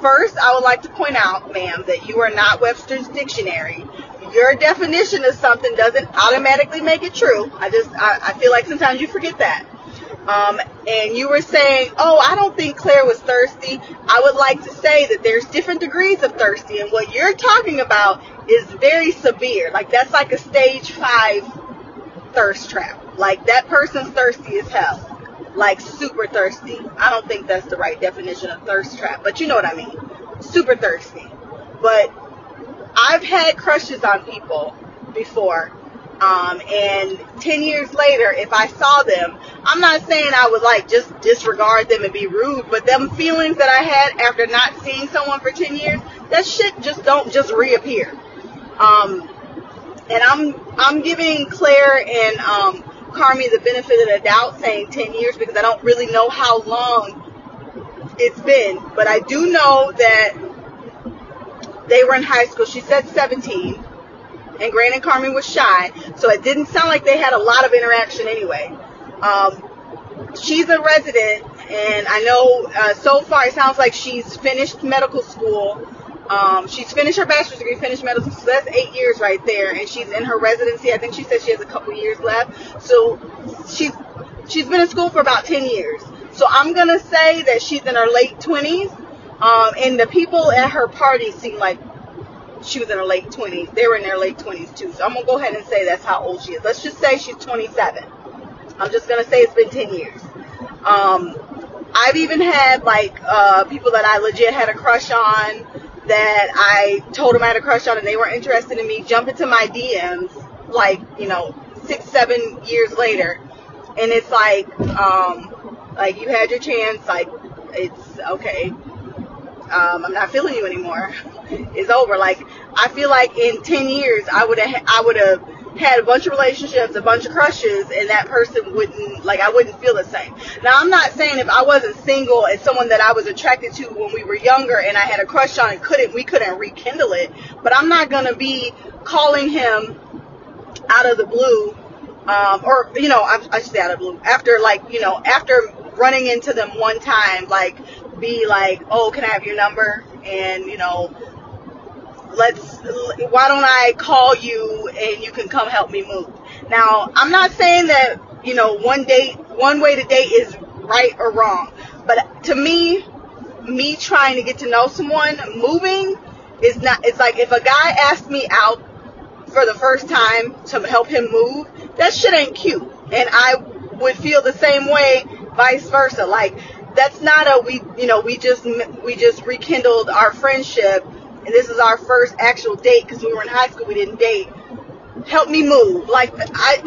First, I would like to point out, ma'am, that you are not Webster's Dictionary. Your definition of something doesn't automatically make it true. I just, I, I feel like sometimes you forget that. Um, and you were saying, oh, I don't think Claire was thirsty. I would like to say that there's different degrees of thirsty, and what you're talking about is very severe. Like that's like a stage five thirst trap. Like that person's thirsty as hell. Like super thirsty. I don't think that's the right definition of thirst trap, but you know what I mean. Super thirsty. But I've had crushes on people before. Um, and 10 years later, if I saw them, I'm not saying I would like just disregard them and be rude, but them feelings that I had after not seeing someone for 10 years, that shit just don't just reappear. Um, and I'm, I'm giving Claire and, um, Carmy the benefit of the doubt saying 10 years because I don't really know how long it's been, but I do know that they were in high school. She said 17, and Grant and Carmen was shy, so it didn't sound like they had a lot of interaction anyway. Um, she's a resident, and I know uh, so far it sounds like she's finished medical school. Um, she's finished her bachelor's degree, finished medical school. So that's eight years right there, and she's in her residency. I think she said she has a couple years left. So she's she's been in school for about 10 years. So I'm gonna say that she's in her late 20s. Um, and the people at her party seem like she was in her late 20s. They were in their late 20s too. So I'm gonna go ahead and say that's how old she is. Let's just say she's 27. I'm just gonna say it's been 10 years. Um, I've even had like uh, people that I legit had a crush on that I told them I had a crush on and they were interested in me jump into my DMs like you know six seven years later, and it's like um, like you had your chance like it's okay. Um, I'm not feeling you anymore. [LAUGHS] It's over. Like I feel like in 10 years I would have I would have had a bunch of relationships, a bunch of crushes, and that person wouldn't like I wouldn't feel the same. Now I'm not saying if I wasn't single and someone that I was attracted to when we were younger and I had a crush on and couldn't we couldn't rekindle it, but I'm not gonna be calling him out of the blue, um, or you know I, I should say out of blue after like you know after running into them one time like be like oh can I have your number and you know let's why don't I call you and you can come help me move. Now, I'm not saying that, you know, one date one way to date is right or wrong, but to me me trying to get to know someone moving is not it's like if a guy asked me out for the first time to help him move, that shit ain't cute. And I would feel the same way vice versa. Like that's not a we you know we just we just rekindled our friendship and this is our first actual date because we were in high school we didn't date. Help me move. Like i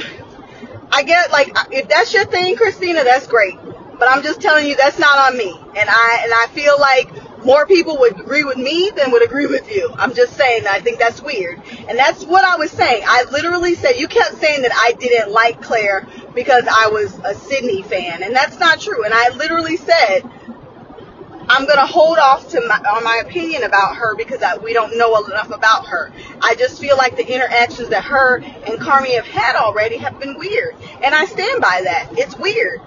i get like if that's your thing christina that's great. But i'm just telling you that's not on me. And i and i feel like more people would agree with me than would agree with you i'm just saying i think that's weird and that's what i was saying i literally said you kept saying that i didn't like claire because i was a sydney fan and that's not true and i literally said I'm gonna hold off to my, on my opinion about her because I, we don't know enough about her. I just feel like the interactions that her and Carmy have had already have been weird, and I stand by that. It's weird.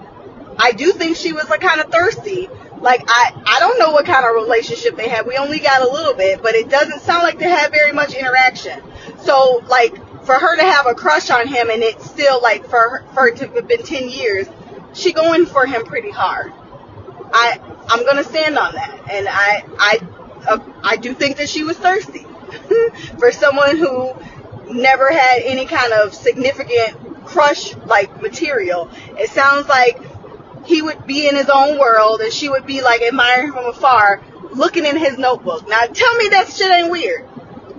I do think she was like kind of thirsty. Like I, I don't know what kind of relationship they had. We only got a little bit, but it doesn't sound like they had very much interaction. So like for her to have a crush on him, and it's still like for her, for it to have been ten years, she going for him pretty hard. I I'm gonna stand on that, and I I uh, I do think that she was thirsty [LAUGHS] for someone who never had any kind of significant crush like material. It sounds like he would be in his own world, and she would be like admiring him from afar, looking in his notebook. Now tell me that shit ain't weird.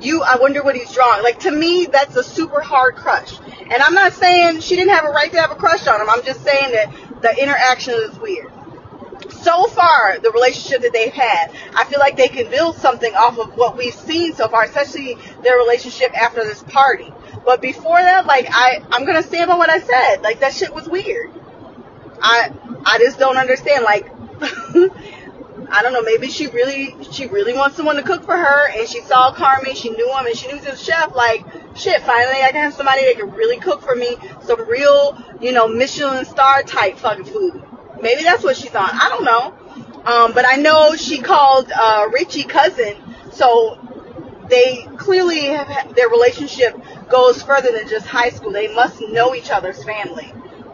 You, I wonder what he's drawing. Like to me, that's a super hard crush. And I'm not saying she didn't have a right to have a crush on him. I'm just saying that the interaction is weird so far, the relationship that they've had, I feel like they can build something off of what we've seen so far, especially their relationship after this party. But before that, like I, I'm gonna stand by what I said. Like that shit was weird. I, I just don't understand. Like, [LAUGHS] I don't know. Maybe she really, she really wants someone to cook for her, and she saw Carmen, she knew him, and she knew he was a chef. Like, shit, finally I can have somebody that can really cook for me some real, you know, Michelin star type fucking food. Maybe that's what she's on. I don't know. Um, but I know she called uh, Richie cousin, so they clearly have their relationship goes further than just high school. They must know each other's family,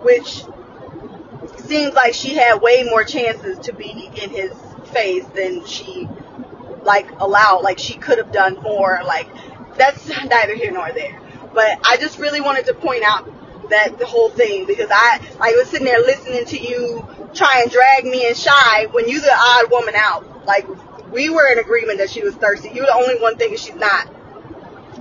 which seems like she had way more chances to be in his face than she like allowed. Like she could have done more. Like that's neither here nor there. But I just really wanted to point out that the whole thing because I I was sitting there listening to you try and drag me and shy when you the odd woman out. Like we were in agreement that she was thirsty. You're the only one thinking she's not.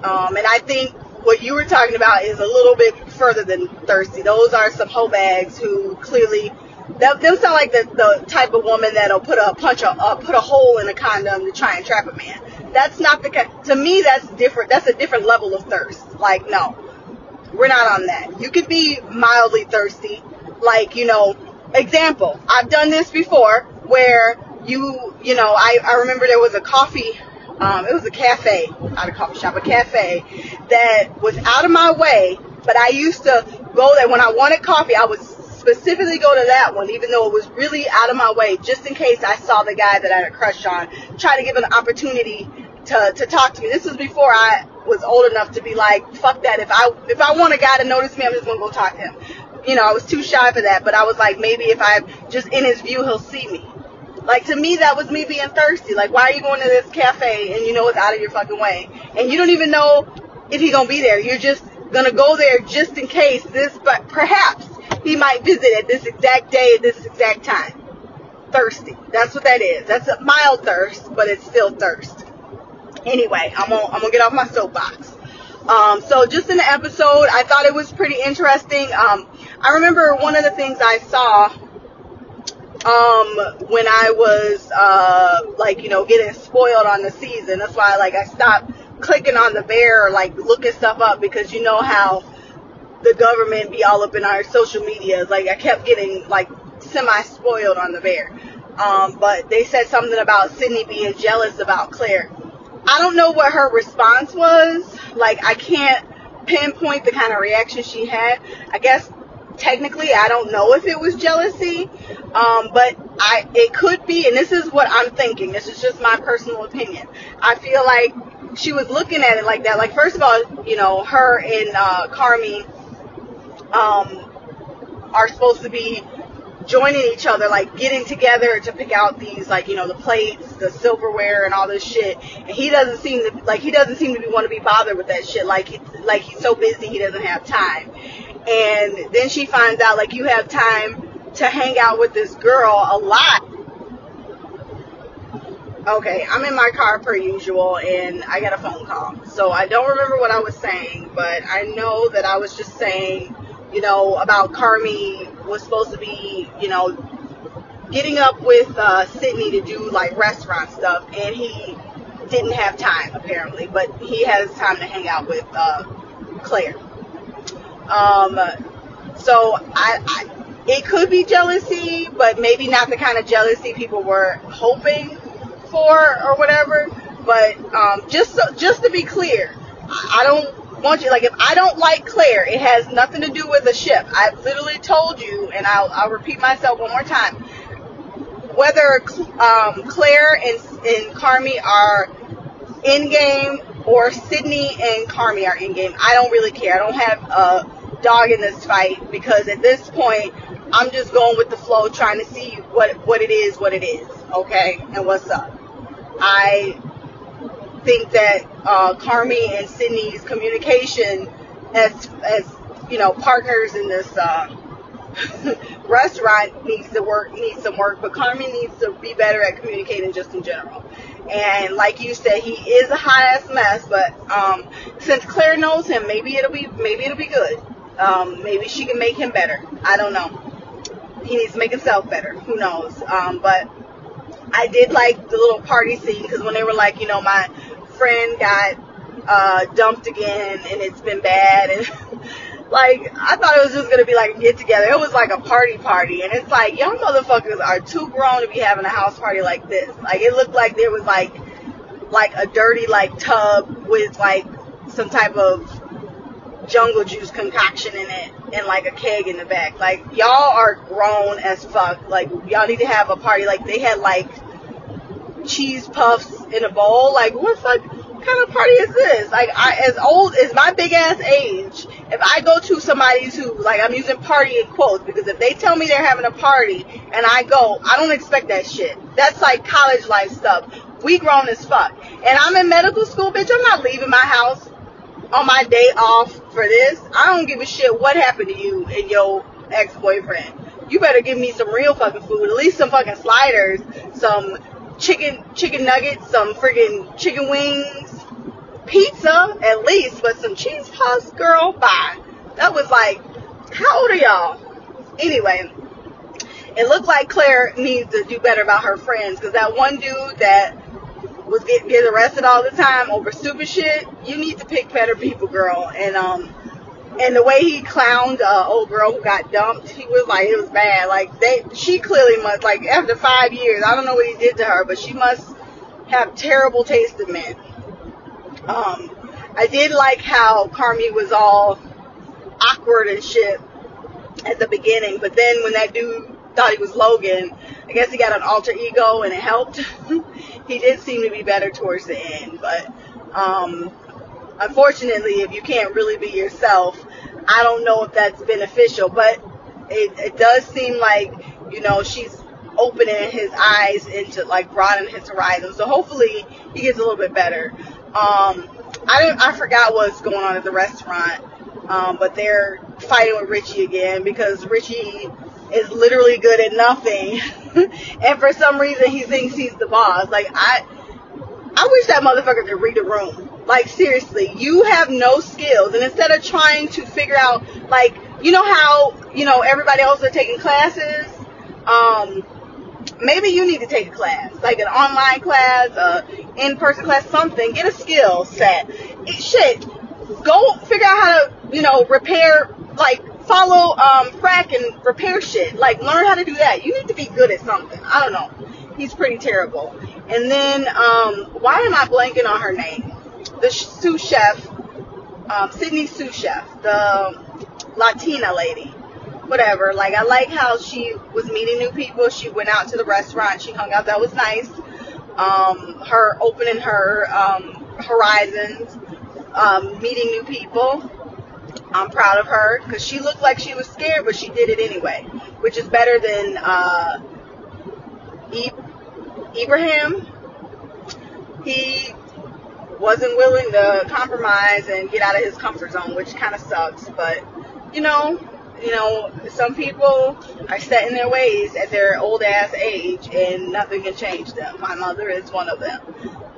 Um, and I think what you were talking about is a little bit further than thirsty. Those are some hoe bags who clearly them sound like the, the type of woman that'll put a punch a uh, put a hole in a condom to try and trap a man. That's not the to me. That's different. That's a different level of thirst. Like no, we're not on that. You could be mildly thirsty, like you know. Example, I've done this before where you you know I I remember there was a coffee. Um, it was a cafe, not a coffee shop, a cafe that was out of my way, but I used to go there when I wanted coffee. I would specifically go to that one, even though it was really out of my way, just in case I saw the guy that I had a crush on. Try to give an opportunity to, to talk to me. This was before I was old enough to be like, fuck that. If I if I want a guy to notice me, I'm just gonna go talk to him. You know, I was too shy for that, but I was like, maybe if I'm just in his view, he'll see me. Like to me, that was me being thirsty. Like, why are you going to this cafe and you know it's out of your fucking way, and you don't even know if he's gonna be there. You're just gonna go there just in case this, but perhaps he might visit at this exact day at this exact time. Thirsty. That's what that is. That's a mild thirst, but it's still thirst. Anyway, I'm gonna I'm gonna get off my soapbox. Um, so just in the episode, I thought it was pretty interesting. Um, I remember one of the things I saw um, when I was uh, like you know getting spoiled on the season. That's why like I stopped clicking on the bear or like looking stuff up because you know how the government be all up in our social medias. Like I kept getting like semi spoiled on the bear. Um, but they said something about Sydney being jealous about Claire. I don't know what her response was. Like I can't pinpoint the kind of reaction she had. I guess technically I don't know if it was jealousy, um, but I it could be, and this is what I'm thinking. This is just my personal opinion. I feel like she was looking at it like that. Like first of all, you know, her and uh, Carmy um, are supposed to be joining each other, like getting together to pick out these, like you know, the plates, the silverware, and all this shit. And he doesn't seem to like he doesn't seem to be, want to be bothered with that shit. Like it's like he's so busy he doesn't have time. And then she finds out like you have time to hang out with this girl a lot. Okay, I'm in my car per usual and I got a phone call. So I don't remember what I was saying, but I know that I was just saying, you know, about Carmy was supposed to be, you know, getting up with uh, Sydney to do like restaurant stuff, and he didn't have time apparently, but he has time to hang out with uh, Claire. Um, so I, I, it could be jealousy, but maybe not the kind of jealousy people were hoping for or whatever. But um, just so, just to be clear, I don't want you like if I don't like Claire, it has nothing to do with the ship. I've literally told you, and I'll, I'll repeat myself one more time. Whether um, Claire and, and Carmy are in game or Sydney and Carmy are in game, I don't really care. I don't have a dog in this fight because at this point, I'm just going with the flow, trying to see what what it is, what it is, okay, and what's up. I think that uh, Carmy and Sydney's communication as as you know partners in this uh, [LAUGHS] restaurant needs to work needs some work, but Carmy needs to be better at communicating just in general. And like you said, he is a hot ass mess, but um, since Claire knows him, maybe it'll be maybe it'll be good. Um, maybe she can make him better. I don't know. He needs to make himself better. Who knows? Um, but I did like the little party scene because when they were like, you know, my friend got uh, dumped again and it's been bad and [LAUGHS] like I thought it was just gonna be like a get together. It was like a party party and it's like y'all motherfuckers are too grown to be having a house party like this. Like it looked like there was like like a dirty like tub with like some type of jungle juice concoction in it and like a keg in the back. Like y'all are grown as fuck. Like y'all need to have a party. Like they had like cheese puffs in a bowl. Like what fuck kind of party is this? Like I as old as my big ass age, if I go to somebody's who like I'm using party in quotes because if they tell me they're having a party and I go, I don't expect that shit. That's like college life stuff. We grown as fuck. And I'm in medical school, bitch. I'm not leaving my house on my day off for this. I don't give a shit what happened to you and your ex-boyfriend. You better give me some real fucking food, at least some fucking sliders, some chicken chicken nuggets, some friggin' chicken wings, pizza at least, but some cheese puffs, girl, bye. That was like, how old are y'all? Anyway, it looked like Claire needs to do better about her friends because that one dude that was getting get arrested all the time over stupid shit, you need to pick better people, girl. And um, and the way he clowned uh, old girl who got dumped, he was like it was bad. Like they, she clearly must like after five years, I don't know what he did to her, but she must have terrible taste in men. Um, I did like how Carmy was all awkward and shit at the beginning, but then when that dude thought he was Logan, I guess he got an alter ego and it helped. [LAUGHS] he did seem to be better towards the end, but um, unfortunately, if you can't really be yourself, I don't know if that's beneficial, but it, it does seem like, you know, she's opening his eyes into like broadening his horizon. So hopefully he gets a little bit better. Um, I didn't, I forgot what's going on at the restaurant. Um, but they're fighting with Richie again because Richie is literally good at nothing. [LAUGHS] and for some reason he thinks he's the boss. Like I I wish that motherfucker could read a room. Like seriously, you have no skills and instead of trying to figure out like you know how, you know, everybody else are taking classes, um maybe you need to take a class, like an online class, a in-person class, something. Get a skill set. It, shit, go figure out how to, you know, repair, like follow um Fak and repair shit. Like learn how to do that. You need to be good at something. I don't know. He's pretty terrible. And then um, why am I blanking on her name? The sous chef, um, Sydney sous chef, the Latina lady whatever. Like I like how she was meeting new people. She went out to the restaurant. She hung out. That was nice. Um, her opening her um, horizons, um, meeting new people. I'm proud of her because she looked like she was scared, but she did it anyway, which is better than uh, Ibrahim. He wasn't willing to compromise and get out of his comfort zone, which kind of sucks. But you know, you know, some people are set in their ways at their old ass age and nothing can change them. My mother is one of them.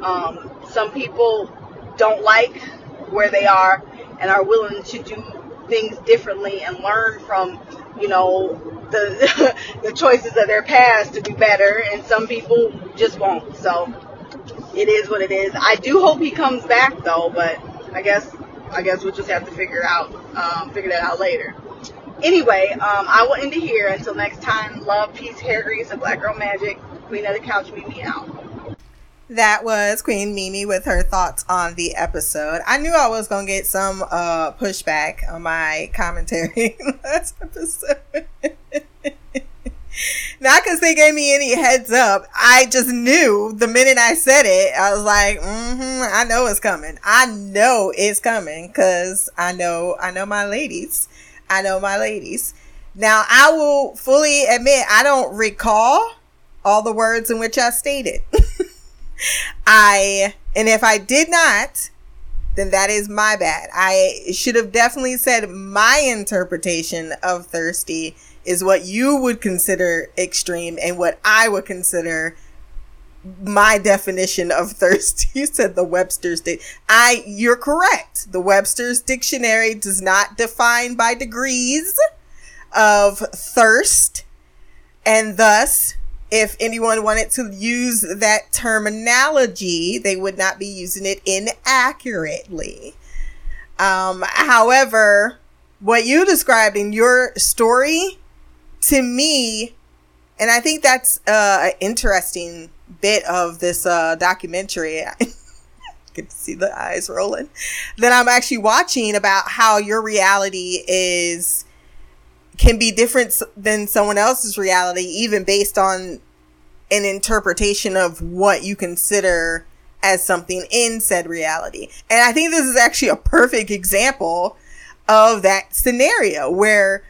Um, some people don't like where they are and are willing to do things differently and learn from, you know, the [LAUGHS] the choices of their past to be better and some people just won't. So it is what it is. I do hope he comes back though, but I guess I guess we'll just have to figure out um, figure that out later. Anyway, um, I will end it here. Until next time, love, peace, hair grease, and black girl magic. Queen of the couch, meet me out. That was Queen Mimi with her thoughts on the episode. I knew I was gonna get some uh, pushback on my commentary [LAUGHS] last episode. [LAUGHS] Not because they gave me any heads up. I just knew the minute I said it, I was like, mm-hmm, I know it's coming. I know it's coming because I know, I know my ladies. I know my ladies. Now, I will fully admit I don't recall all the words in which I stated. [LAUGHS] I, and if I did not, then that is my bad. I should have definitely said my interpretation of thirsty is what you would consider extreme and what I would consider my definition of thirsty. [LAUGHS] You said the Webster's dic. I, you're correct. The Webster's dictionary does not define by degrees of thirst. And thus, if anyone wanted to use that terminology, they would not be using it inaccurately. Um, however, what you described in your story to me, and I think that's uh, an interesting bit of this uh, documentary. [LAUGHS] I could see the eyes rolling. That I'm actually watching about how your reality is can be different than someone else's reality, even based on an interpretation of what you consider as something in said reality. And I think this is actually a perfect example of that scenario where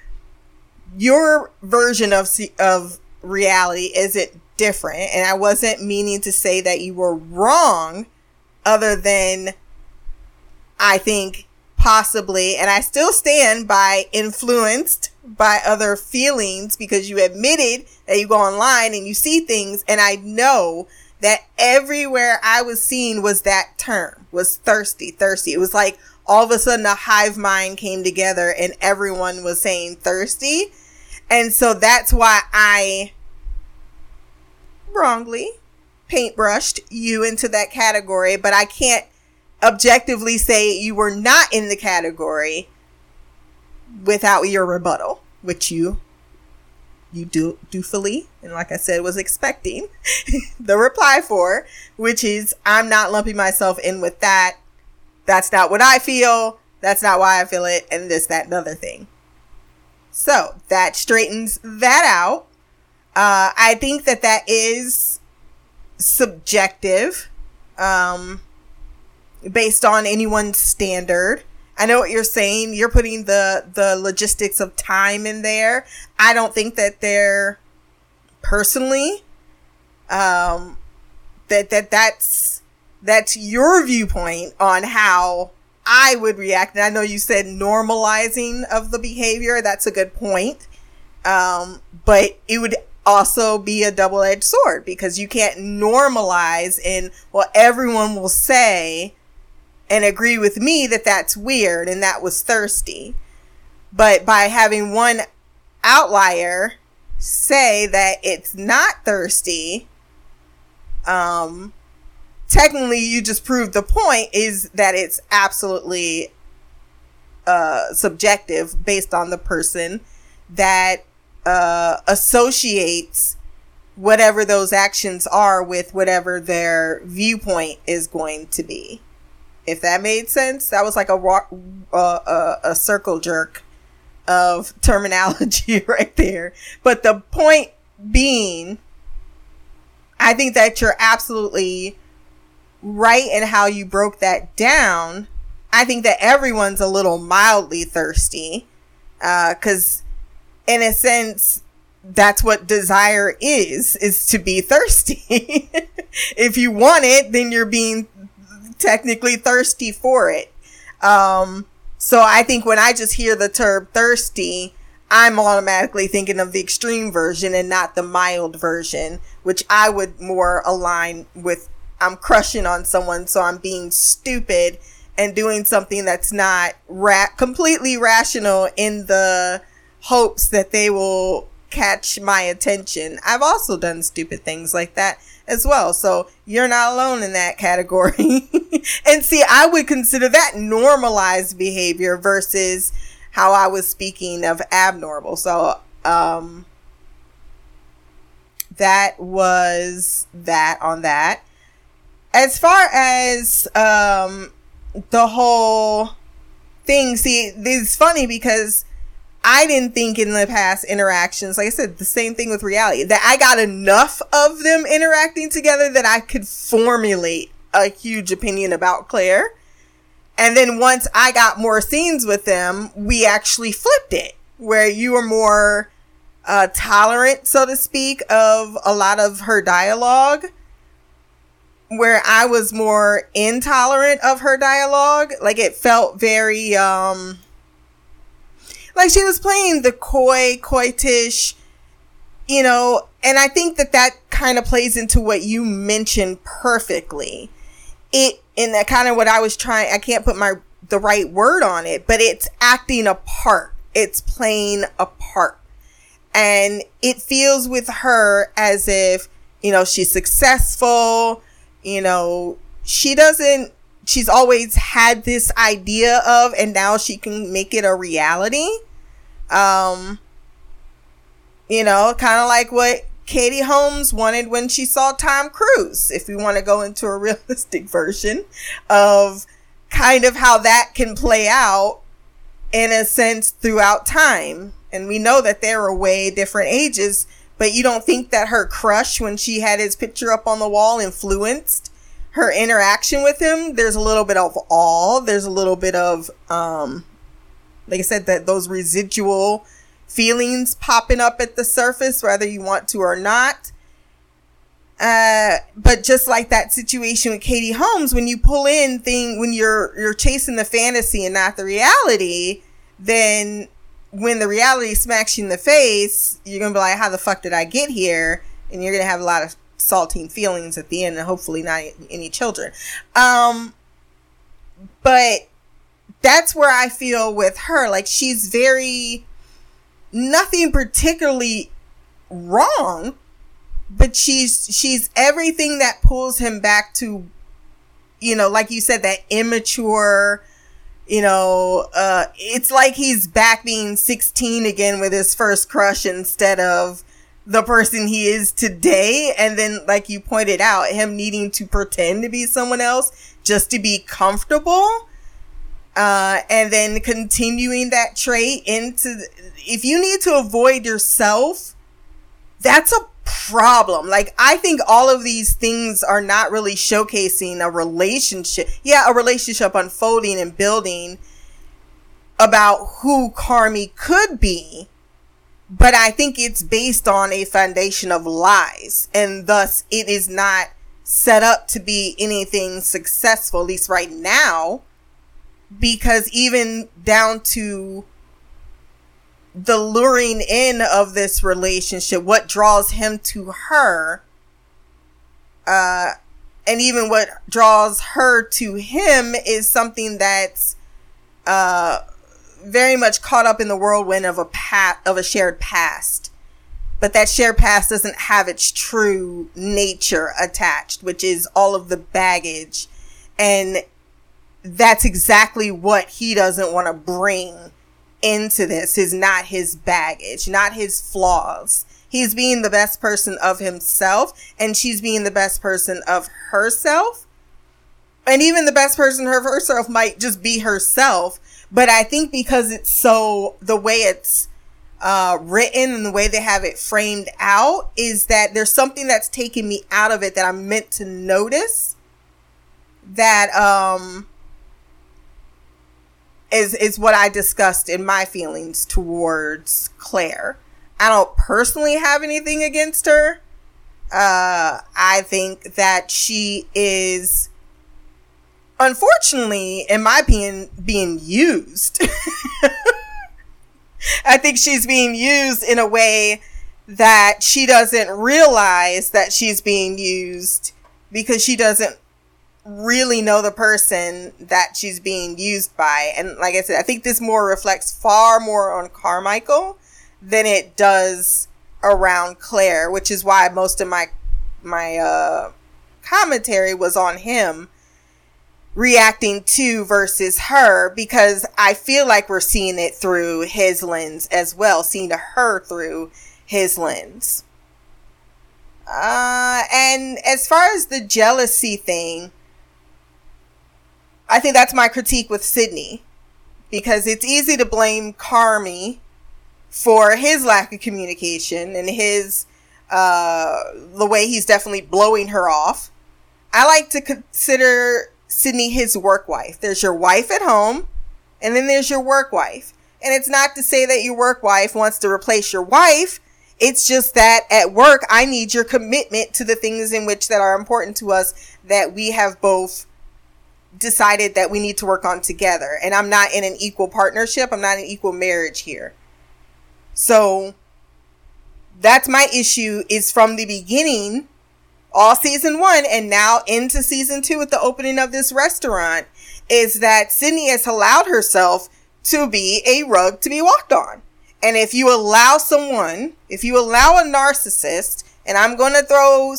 your version of of reality isn't different and I wasn't meaning to say that you were wrong other than I think possibly and I still stand by influenced by other feelings because you admitted that you go online and you see things and I know that everywhere I was seeing was that term, was thirsty, thirsty. It was like all of a sudden a hive mind came together and everyone was saying thirsty. And so that's why I wrongly paintbrushed you into that category, but I can't objectively say you were not in the category without your rebuttal, which you you do doofully and like I said was expecting [LAUGHS] the reply for, which is I'm not lumping myself in with that. That's not what I feel. That's not why I feel it, and this, that, and other thing. So that straightens that out. Uh, I think that that is subjective, um, based on anyone's standard. I know what you're saying. You're putting the the logistics of time in there. I don't think that they're personally um that that that's that's your viewpoint on how I would react. And I know you said normalizing of the behavior. That's a good point. Um, but it would also be a double edged sword because you can't normalize in, well, everyone will say and agree with me that that's weird and that was thirsty. But by having one outlier say that it's not thirsty, um, technically you just proved the point is that it's absolutely uh, subjective based on the person that uh, associates whatever those actions are with whatever their viewpoint is going to be. If that made sense, that was like a uh, a, a circle jerk of [LAUGHS] terminology [LAUGHS] right there. But the point being, I think that you're absolutely right in how you broke that down. I think that everyone's a little mildly thirsty, because uh, in a sense, that's what desire is, is to be thirsty. [LAUGHS] if you want it, then you're being technically thirsty for it. Um, so I think when I just hear the term thirsty, I'm automatically thinking of the extreme version and not the mild version, which I would more align with. I'm crushing on someone, so I'm being stupid and doing something that's not ra- completely rational in the hopes that they will catch my attention. I've also done stupid things like that as well. So you're not alone in that category. [LAUGHS] and see, I would consider that normalized behavior versus how I was speaking of abnormal. So, um, that was that on that. As far as, um, the whole thing, see, it's funny because I didn't think in the past interactions, like I said, the same thing with reality, that I got enough of them interacting together that I could formulate a huge opinion about Claire. And then once I got more scenes with them, we actually flipped it, where you were more uh, tolerant, so to speak, of a lot of her dialogue, where I was more intolerant of her dialogue. Like it felt very, um, like she was playing the coy, coitish, you know, and I think that that kind of plays into what you mentioned perfectly. It, in that kind of what I was trying, I can't put my, the right word on it, but it's acting a part. It's playing a part. And it feels with her as if, you know, she's successful, you know, she doesn't she's always had this idea of and now she can make it a reality um, you know, kind of like what Katie Holmes wanted when she saw Tom Cruise. If we want to go into a [LAUGHS] realistic version of kind of how that can play out in a sense throughout time. And we know that there are way different ages, but you don't think that her crush when she had his picture up on the wall influenced her interaction with him. There's a little bit of awe. There's a little bit of, um, like I said, that those residual feelings popping up at the surface, whether you want to or not. Uh, but just like that situation with Katie Holmes, when you pull in thing, when you're, you're chasing the fantasy and not the reality, then when the reality smacks you in the face, you're going to be like, how the fuck did I get here? And you're going to have a lot of salting feelings at the end, and hopefully not any children. Um, but that's where I feel with her. Like she's very nothing particularly wrong, but she's she's everything that pulls him back to, you know, like you said, that immature. You know, uh, it's like he's back being 16 again with his first crush instead of the person he is today. And then, like you pointed out, him needing to pretend to be someone else just to be comfortable. Uh, and then continuing that trait into, if you need to avoid yourself, that's a problem. Like, I think all of these things are not really showcasing a relationship. Yeah, a relationship unfolding and building about who Carmy could be but I think it's based on a foundation of lies, and thus it is not set up to be anything successful, at least right now, because even down to the luring in of this relationship, what draws him to her, uh, and even what draws her to him is something that's, uh, very much caught up in the whirlwind of a pat of a shared past. But that shared past doesn't have its true nature attached, which is all of the baggage. And that's exactly what he doesn't want to bring into this is not his baggage, not his flaws. He's being the best person of himself and she's being the best person of herself. And even the best person of herself might just be herself, but I think because it's so, the way it's uh, written and the way they have it framed out is that there's something that's taking me out of it that I'm meant to notice that, um, is, is what I discussed in my feelings towards Claire. I don't personally have anything against her. Uh, I think that she is unfortunately, in my opinion, being used. [LAUGHS] I think she's being used in a way that she doesn't realize that she's being used because she doesn't really know the person that she's being used by. And like I said, I think this more reflects far more on Carmichael than it does around Claire, which is why most of my my uh commentary was on him reacting to versus her because I feel like we're seeing it through his lens as well, seeing her through his lens. Uh, and as far as the jealousy thing, I think that's my critique with Sydney because it's easy to blame Carmy for his lack of communication and his, uh, the way he's definitely blowing her off. I like to consider Sydney his work wife. There's your wife at home, and then there's your work wife. And it's not to say that your work wife wants to replace your wife. It's just that at work, I need your commitment to the things in which that are important to us that we have both decided that we need to work on together. And I'm not in an equal partnership. I'm not in equal marriage here. So that's my issue is from the beginning all season one and now into season two with the opening of this restaurant is that Sydney has allowed herself to be a rug to be walked on. And if you allow someone, if you allow a narcissist, and I'm going to throw,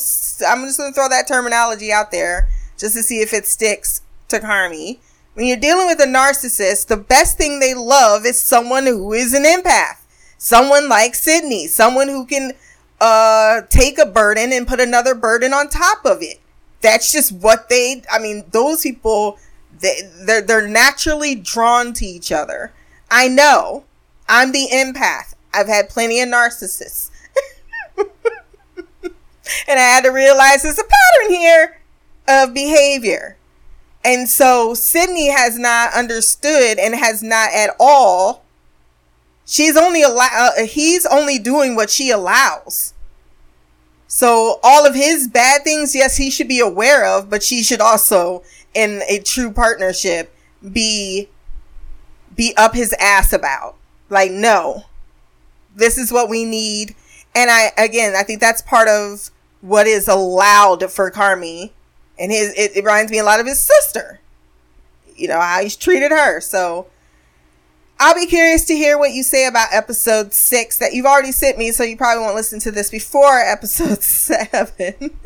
I'm just going to throw that terminology out there just to see if it sticks to Carmy. When you're dealing with a narcissist, the best thing they love is someone who is an empath. Someone like Sydney, someone who can uh, take a burden and put another burden on top of it. That's just what they, I mean, those people, they, they're, they're naturally drawn to each other. I know. I'm the empath. I've had plenty of narcissists. [LAUGHS] and I had to realize there's a pattern here of behavior. And so Sydney has not understood and has not at all She's only allow, uh, he's only doing what she allows. So all of his bad things, yes, he should be aware of, but she should also, in a true partnership, be, be up his ass about. Like, no, this is what we need. And I, again, I think that's part of what is allowed for Carmy, and his it, it reminds me a lot of his sister. You know how he's treated her. So I'll be curious to hear what you say about episode six that you've already sent me. So you probably won't listen to this before [LAUGHS] episode seven.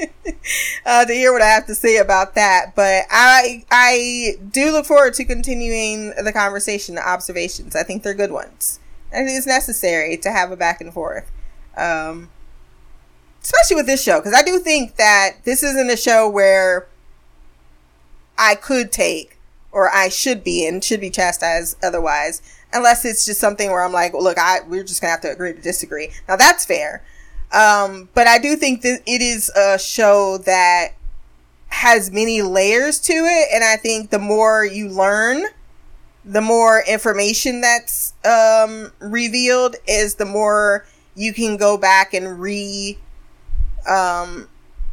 [LAUGHS] uh, to hear what I have to say about that. But I I do look forward to continuing the conversation, the observations. I think they're good ones. I think it's necessary to have a back and forth. Um, especially with this show, because I do think that this isn't a show where I could take or I should be and should be chastised otherwise, unless it's just something where I'm like, look, I we're just gonna have to agree to disagree. Now that's fair. Um, but I do think that it is a show that has many layers to it, and I think the more you learn, the more information that's um, revealed is the more you can go back and re um,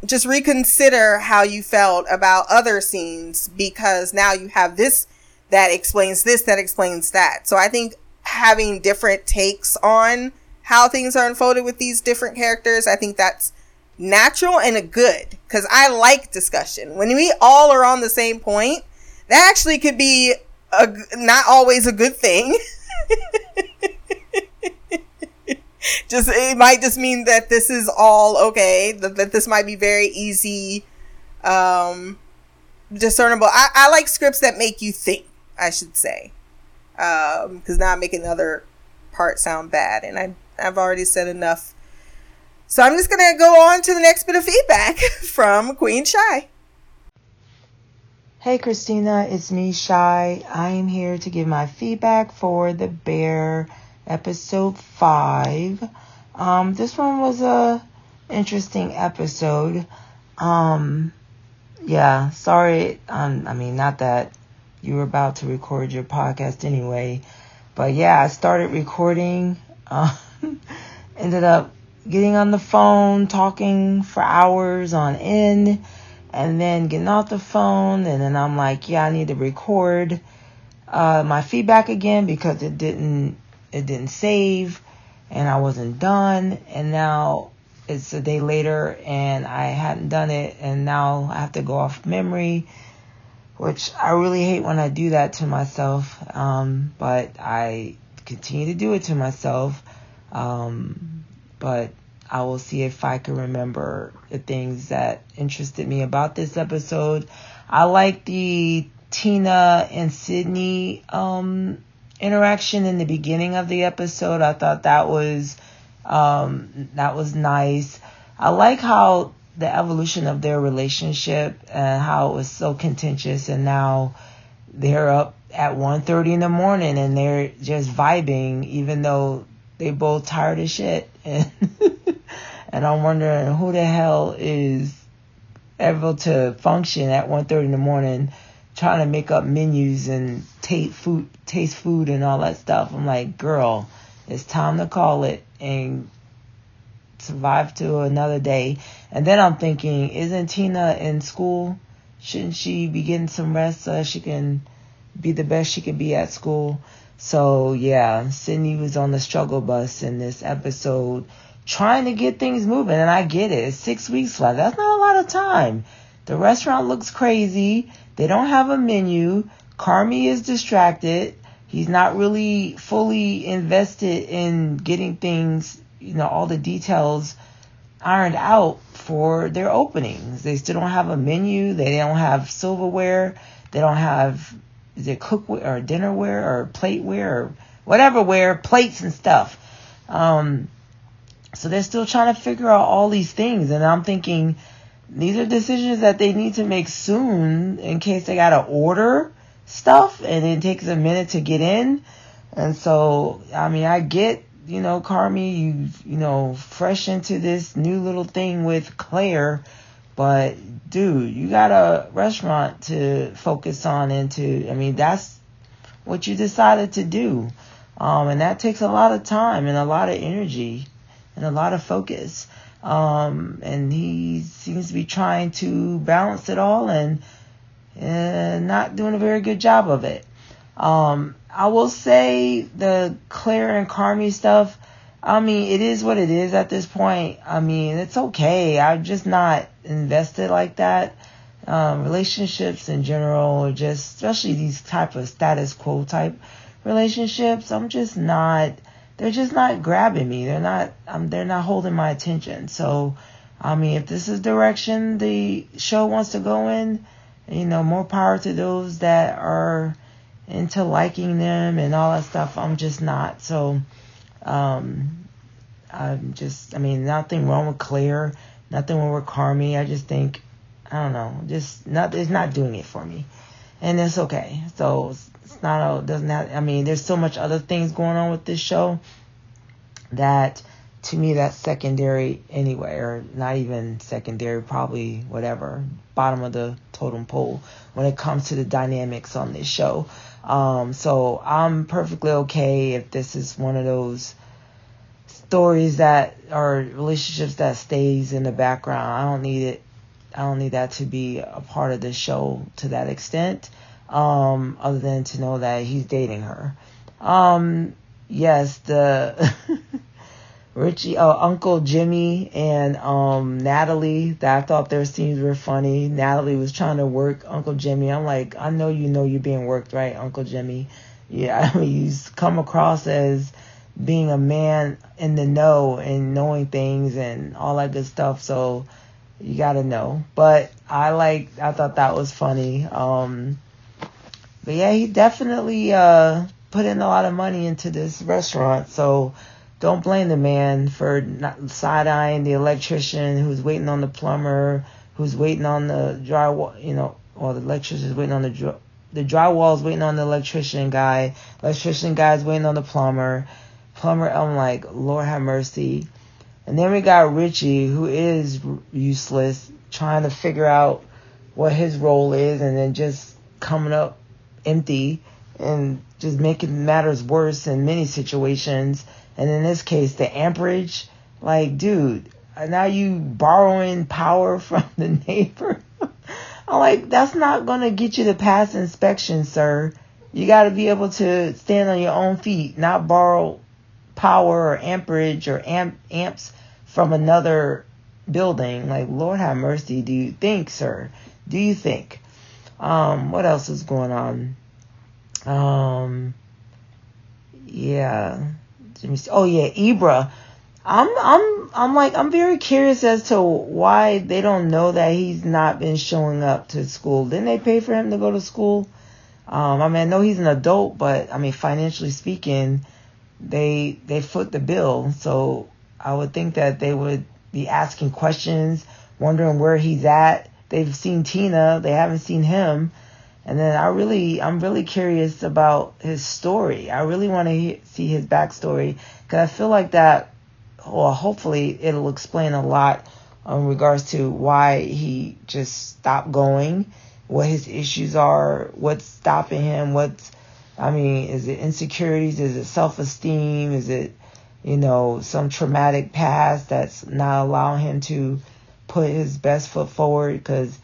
just reconsider how you felt about other scenes because now you have this that explains this that explains that. So I think having different takes on how things are unfolded with these different characters, I think that's natural and a good because I like discussion. When we all are on the same point, that actually could be a, not always a good thing. [LAUGHS] [LAUGHS] just it might just mean that this is all okay. That, that this might be very easy, um, discernible. I, I like scripts that make you think. I should say, because um, now I'm making the other part sound bad, and I I've already said enough. So I'm just gonna go on to the next bit of feedback [LAUGHS] from Queen Shy. Hey Christina, it's me Shy. I am here to give my feedback for the Bear episode five. Um, this one was a interesting episode. Um, yeah, sorry. Um, I mean, not that you were about to record your podcast anyway, but yeah, I started recording. Uh, [LAUGHS] ended up getting on the phone, talking for hours on end, and then getting off the phone. And then I'm like, yeah, I need to record uh, my feedback again because it didn't it didn't save, and I wasn't done. And now it's a day later, and I hadn't done it, and now I have to go off memory. Which I really hate when I do that to myself, um, but I continue to do it to myself um, but I will see if I can remember the things that interested me about this episode. I like the Tina and Sydney um, interaction in the beginning of the episode. I thought that was um, that was nice. I like how the evolution of their relationship and how it was so contentious and now they're up at 1.30 in the morning and they're just vibing even though they both tired as shit and [LAUGHS] and I'm wondering who the hell is able to function at 1:30 in the morning trying to make up menus and taste food taste food and all that stuff. I'm like, "Girl, it's time to call it and survive to another day." And then I'm thinking, isn't Tina in school? Shouldn't she be getting some rest so she can be the best she can be at school? So yeah, Sydney was on the struggle bus in this episode trying to get things moving and I get it. It's six weeks left. That's not a lot of time. The restaurant looks crazy. They don't have a menu. Carmy is distracted. He's not really fully invested in getting things, you know, all the details ironed out for their openings. They still don't have a menu. They don't have silverware. They don't have is it cookware or dinnerware or plateware or whatever ware, plates and stuff. Um, so they're still trying to figure out all these things, and I'm thinking these are decisions that they need to make soon in case they gotta order stuff and it takes a minute to get in. And so, I mean, I get, you know, Carmy, you, you know, fresh into this new little thing with Claire but dude, you got a restaurant to focus on into. I mean, that's what you decided to do. Um, and that takes a lot of time and a lot of energy and a lot of focus. Um, and he seems to be trying to balance it all and, and not doing a very good job of it. Um, I will say the Claire and Carmy stuff, I mean, it is what it is at this point. I mean, it's okay. I'm just not invested like that. Um, relationships in general, or just especially these type of status quo type relationships, I'm just not. They're just not grabbing me. They're not. Um, they're not holding my attention. So, I mean, if this is direction the show wants to go in, you know, more power to those that are into liking them and all that stuff. I'm just not. So, um, I'm just, I mean, nothing wrong with Claire, nothing wrong with Carmy. I just think, I don't know, just not, it's not doing it for me. And it's okay. So not, a, doesn't have, I mean, there's so much other things going on with this show that to me that's secondary anyway, or not even secondary, probably whatever, bottom of the totem pole when it comes to the dynamics on this show. Um, so I'm perfectly okay if this is one of those stories that are relationships that stays in the background. I don't need it. I don't need that to be a part of the show to that extent. Um, other than to know that he's dating her. Um, yes, the [LAUGHS] Richie, uh, Uncle Jimmy and um, Natalie. That I thought their scenes were funny. Natalie was trying to work Uncle Jimmy. I'm like, I know you know you're being worked, right, Uncle Jimmy? Yeah, [LAUGHS] I mean, you come across as being a man in the know and knowing things and all that good stuff. So you got to know. But I like, I thought that was funny. Um, but yeah, he definitely uh, put in a lot of money into this restaurant. So don't blame the man for not side eyeing the electrician who's waiting on the plumber, who's waiting on the drywall, you know, or the electrician's waiting on the the drywall's waiting on the electrician guy, electrician guy's waiting on the plumber. Plumber, I'm like, Lord have mercy. And then we got Richie, who is useless, trying to figure out what his role is, and then just coming up empty and just making matters worse in many situations. And in this case, the amperage, like, dude, now you borrowing power [LAUGHS] from the neighbor. I'm like, that's not to get you to pass inspection, sir. You got to be able to stand on your own feet, not borrow power or amperage or amp, amps from another building. Like, Lord have mercy. Do you think, sir? Do you think? Um, what else is going on? Um, yeah. Oh yeah, Ibra. I'm I'm I'm like I'm very curious as to why they don't know that he's not been showing up to school. Didn't they pay for him to go to school? Um, I mean, I know he's an adult, but I mean, financially speaking, they they foot the bill. So I would think that they would be asking questions, wondering where he's at. They've seen Tina, they haven't seen him. And then I really, I'm really curious about his story. I really want to see his backstory because I feel like that, well, hopefully it'll explain a lot in regards to why he just stopped going, what his issues are, what's stopping him, what's, I mean, is it insecurities? Is it self-esteem? Is it, you know, some traumatic past that's not allowing him to put his best foot forward? Because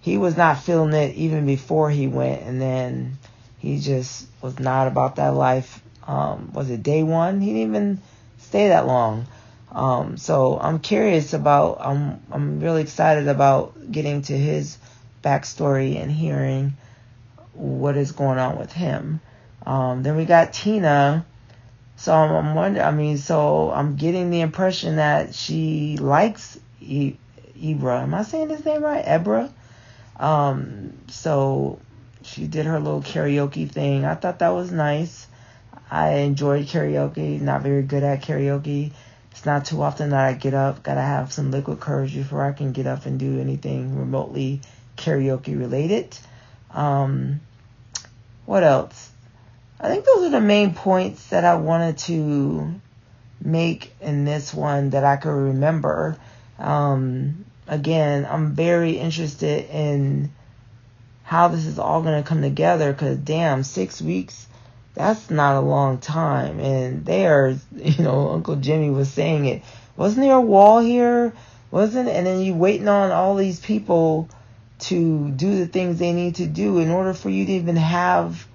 he was not feeling it even before he went, and then he just was not about that life. Um, was it day one? He didn't even stay that long. Um, so I'm curious about. I'm I'm really excited about getting to his backstory and hearing what is going on with him. Um, then we got Tina. So I'm, I'm wondering. I mean, so I'm getting the impression that she likes Ibra. Am I saying his name right? Ebra. Um, so she did her little karaoke thing. I thought that was nice. I enjoyed karaoke. Not very good at karaoke. It's not too often that I get up. Gotta have some liquid courage before I can get up and do anything remotely karaoke related. Um, what else? I think those are the main points that I wanted to make in this one that I could remember. Um, again, I'm very interested in how this is all going to come together because, damn, six weeks, that's not a long time. And they are, [LAUGHS] you know, Uncle Jimmy was saying it. Wasn't there a wall here? Wasn't And then you waiting on all these people to do the things they need to do in order for you to even have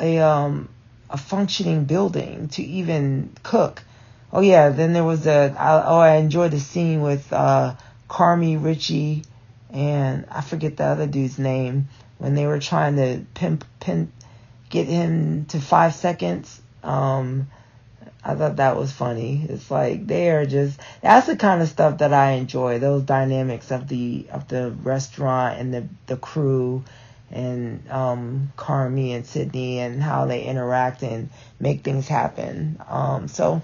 a, um, a functioning building to even cook. Oh yeah, then there was a. I, oh, I enjoyed the scene with uh, Carmy, Richie, and I forget the other dude's name when they were trying to pimp, pin, get him to five seconds. Um, I thought that was funny. It's like they are just that's the kind of stuff that I enjoy. Those dynamics of the of the restaurant and the the crew and um Carmy and Sydney and how they interact and make things happen. Um so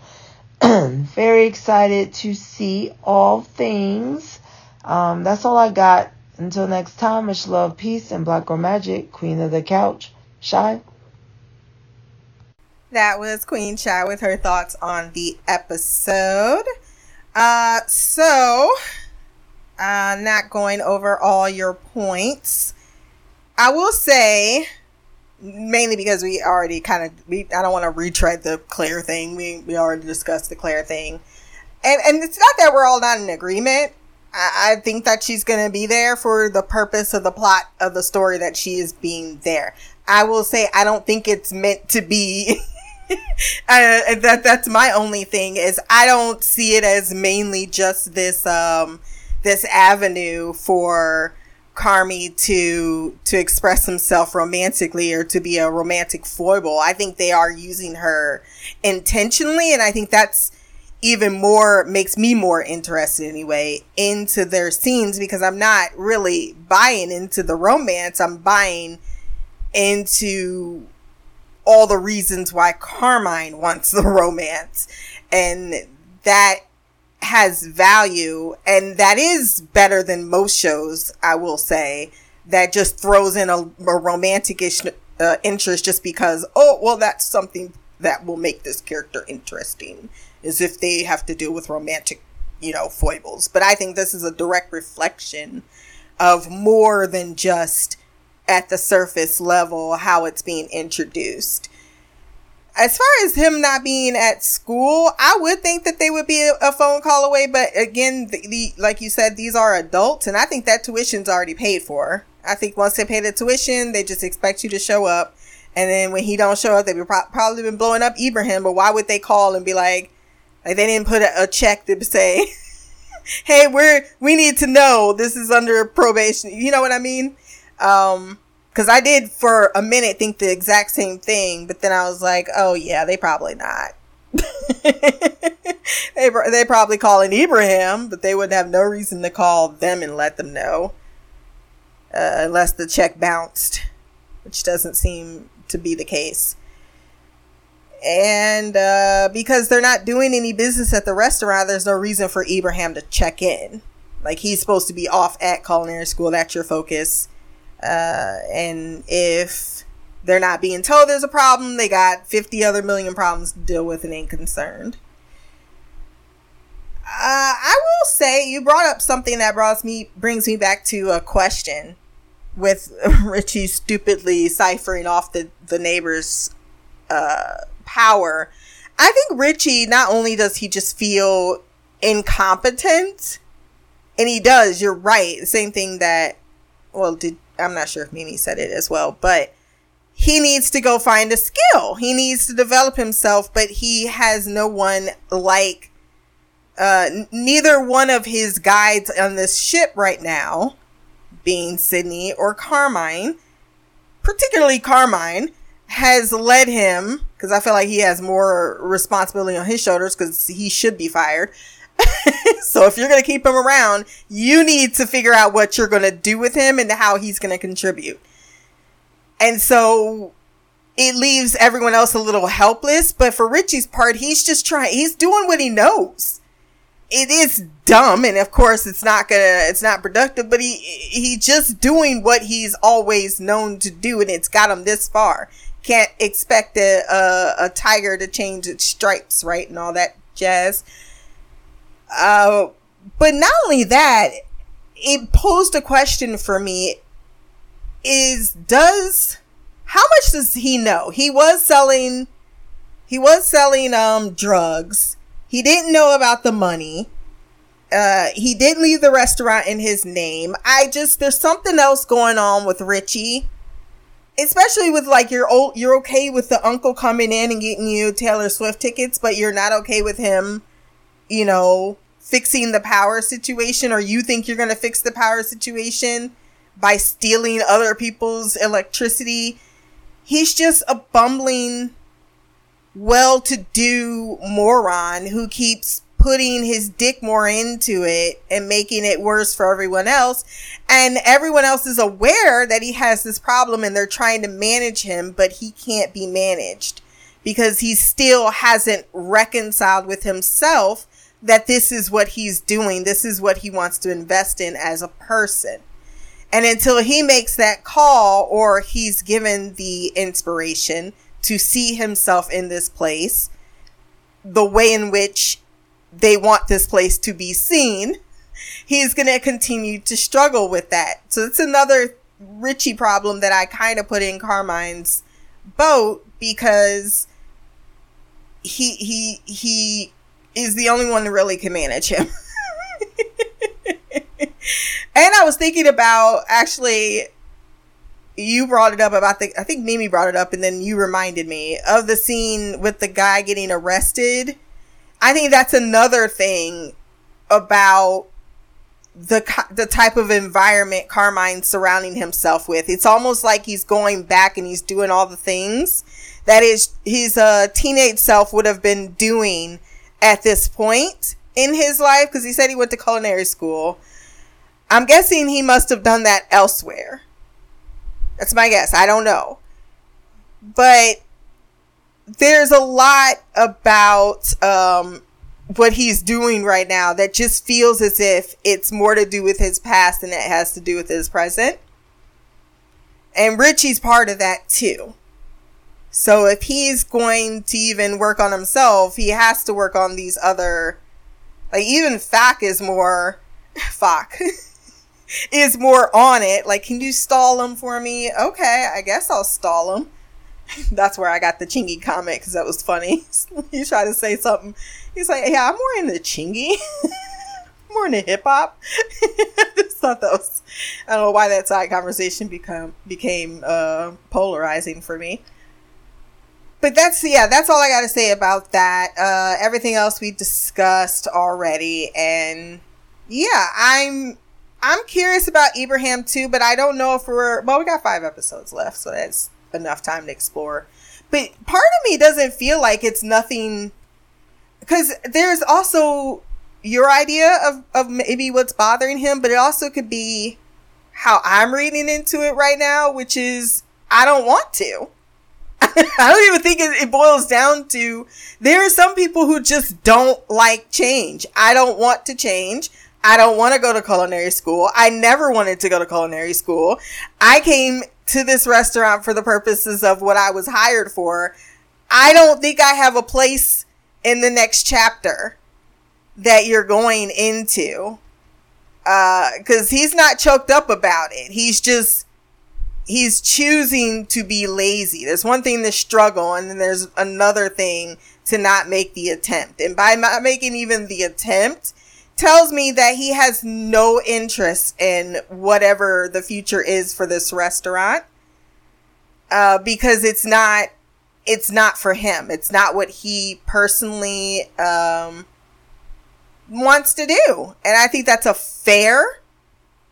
[CLEARS THROAT] very excited to see all things. Um that's all I got. Until next time, much love, peace, and black girl magic, queen of the couch. Shy. That was Queen Shy with her thoughts on the episode. Uh, so, uh, not going over all your points. I will say, mainly because we already kind of, we I don't want to retread the Claire thing. We we already discussed the Claire thing, and and it's not that we're all not in agreement. I, I think that she's going to be there for the purpose of the plot of the story that she is being there. I will say I don't think it's meant to be [LAUGHS] uh, that that's my only thing is I don't see it as mainly just this um this avenue for Carmy to to express himself romantically or to be a romantic foible. I think they are using her intentionally and I think that's even more makes me more interested anyway into their scenes because I'm not really buying into the romance. I'm buying into all the reasons why Carmine wants the [LAUGHS] romance. And that has value and that is better than most shows, I will say, that just throws in a, a romantic uh, interest just because, oh, well, that's something that will make this character interesting, is if they have to deal with romantic, you know, foibles. But I think this is a direct reflection of more than just at the surface level how it's being introduced. As far as him not being at school, I would think that they would be a, a phone call away. But again, the, the, like you said, these are adults, and I think that tuition's already paid for. I think once they pay the tuition, they just expect you to show up. And then when he don't show up, they've pro- probably been blowing up Ebraheim. But why would they call and be like, like they didn't put a, a check to say, [LAUGHS] "Hey, we're we need to know this is under probation." You know what I mean? Um, because I did for a minute think the exact same thing, but then I was like, oh yeah, they probably not. [LAUGHS] they they probably calling Ebraheim, but they wouldn't have no reason to call them and let them know, uh, unless the check bounced, which doesn't seem to be the case. And uh, because they're not doing any business at the restaurant, there's no reason for Ebraheim to check in. Like he's supposed to be off at culinary school. That's your focus uh, and if they're not being told there's a problem, they got 50 other million problems to deal with and ain't concerned. Uh, I will say you brought up something that brought me brings me back to a question with [LAUGHS] Richie stupidly ciphering off the the neighbor's uh, power. I think Richie not only does he just feel incompetent, and he does. You're right. Same thing that well, did I'm not sure if Mimi said it as well, but he needs to go find a skill. He needs to develop himself, but he has no one like uh, neither one of his guides on this ship right now, being Sydney or Carmine, particularly Carmine, has led him because I feel like he has more responsibility on his shoulders because he should be fired. [LAUGHS] so if you're going to keep him around, you need to figure out what you're going to do with him and how he's going to contribute. And so it leaves everyone else a little helpless. But for Richie's part, he's just trying, he's doing what he knows. It is dumb. And of course, it's not gonna, it's not productive, but he, he's just doing what he's always known to do. And it's got him this far. Can't expect a, a, a tiger to change its stripes, right? And all that jazz. Uh, but not only that, it posed a question for me is does how much does he know? He was selling he was selling um drugs. He didn't know about the money. Uh he didn't leave the restaurant in his name. I just there's something else going on with Richie especially with like you're old, you're okay with the uncle coming in and getting you Taylor Swift tickets, but you're not okay with him, you know, fixing the power situation, or you think you're gonna fix the power situation by stealing other people's electricity. He's just a bumbling, well-to-do moron who keeps putting his dick more into it and making it worse for everyone else. And everyone else is aware that he has this problem and they're trying to manage him, but he can't be managed because he still hasn't reconciled with himself that this is what he's doing. This is what he wants to invest in as a person. And until he makes that call or he's given the inspiration to see himself in this place, the way in which they want this place to be seen, he's going to continue to struggle with that. So it's another Richie problem that I kind of put in Carmine's boat because he he he is the only one that really can manage him. [LAUGHS] and I was thinking about actually you brought it up about the I think Mimi brought it up and then you reminded me of the scene with the guy getting arrested I think that's another thing about the the type of environment Carmine's surrounding himself with. It's almost like he's going back and he's doing all the things that is his uh, teenage self would have been doing at this point in his life because he said he went to culinary school. I'm guessing he must have done that elsewhere. That's my guess. I don't know. But there's a lot about um, what he's doing right now that just feels as if it's more to do with his past than it has to do with his present. And Richie's part of that too. So if he's going to even work on himself, he has to work on these other, like even Fak is more, [LAUGHS] Fak [LAUGHS] is more on it. Like, can you stall him for me? Okay, I guess I'll stall him. [LAUGHS] That's where I got the Chingy comment because that was funny. he tried to say something. He's like, "Yeah, I'm more into Chingy, more into hip hop." I thought that was. I don't know why that side conversation become became uh, polarizing for me. But that's yeah, that's all I got to say about that. Uh, everything else we discussed already, and yeah, I'm I'm curious about Ebraheim too, but I don't know if we're well. We got five episodes left, so that's enough time to explore. But part of me doesn't feel like it's nothing because there's also your idea of, of maybe what's bothering him, but it also could be how I'm reading into it right now, which is I don't want to. [LAUGHS] I don't even think it, it, boils down to there are some people who just don't like change. I don't want to change. I don't want to go to culinary school. I never wanted to go to culinary school. I came to this restaurant for the purposes of what I was hired for. I don't think I have a place in the next chapter that you're going into. Uh, cause he's not choked up about it. He's just, he's choosing to be lazy. There's one thing to struggle and then there's another thing to not make the attempt. And by not making even the attempt, tells me that he has no interest in whatever the future is for this restaurant uh, because it's not it's not for him it's not what he personally um, wants to do and i think that's a fair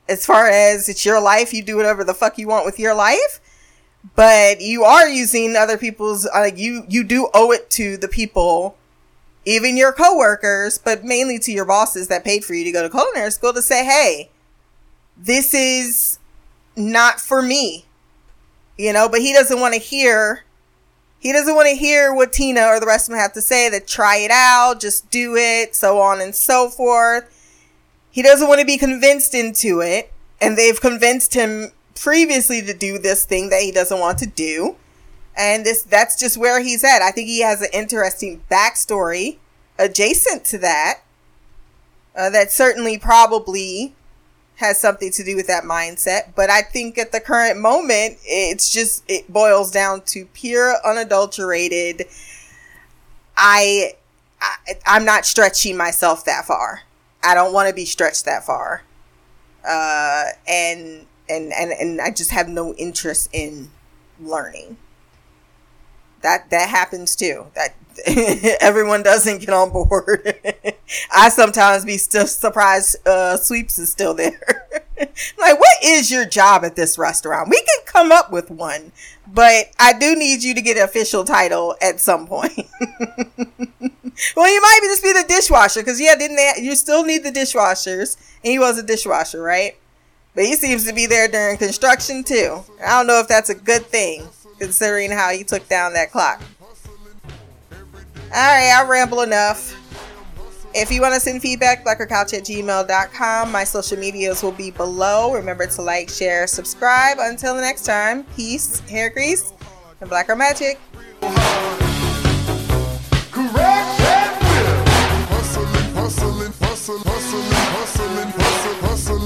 as far as it's your life you do whatever the fuck you want with your life but you are using other people's uh, like you you do owe it to the people even your coworkers, but mainly to your bosses that paid for you to go to culinary school to say, hey, this is not for me. You know, but he doesn't want to hear he doesn't want to hear what Tina or the rest of them have to say that try it out, just do it, so on and so forth. He doesn't want to be convinced into it, and they've convinced him previously to do this thing that he doesn't want to do and this that's just where he's at. I think he has an interesting backstory adjacent to that. Uh, that certainly probably has something to do with that mindset. But I think at the current moment, it's just it boils down to pure unadulterated. I, I I'm not stretching myself that far. I don't want to be stretched that far. Uh, and and and and I just have no interest in learning. That that happens too. That [LAUGHS] everyone doesn't get on board. [LAUGHS] I sometimes be still surprised uh, Sweeps is still there. [LAUGHS] like, what is your job at this restaurant? We can come up with one, but I do need you to get an official title at some point. Well, you might just be the dishwasher because yeah, didn't they? You still need the dishwashers, and he was a dishwasher, right? But he seems to be there during construction too. I don't know if that's a good thing considering how he took down that clock. Alright, I ramble enough. If you want to send feedback, blackgirlcouch at gmail.com. My social medias will be below. Remember to like, share, subscribe. Until the next time, peace, hair grease, and blacker magic. Correct and will. Hustling, hustling, hustling, hustling, hustling, hustling, hustling.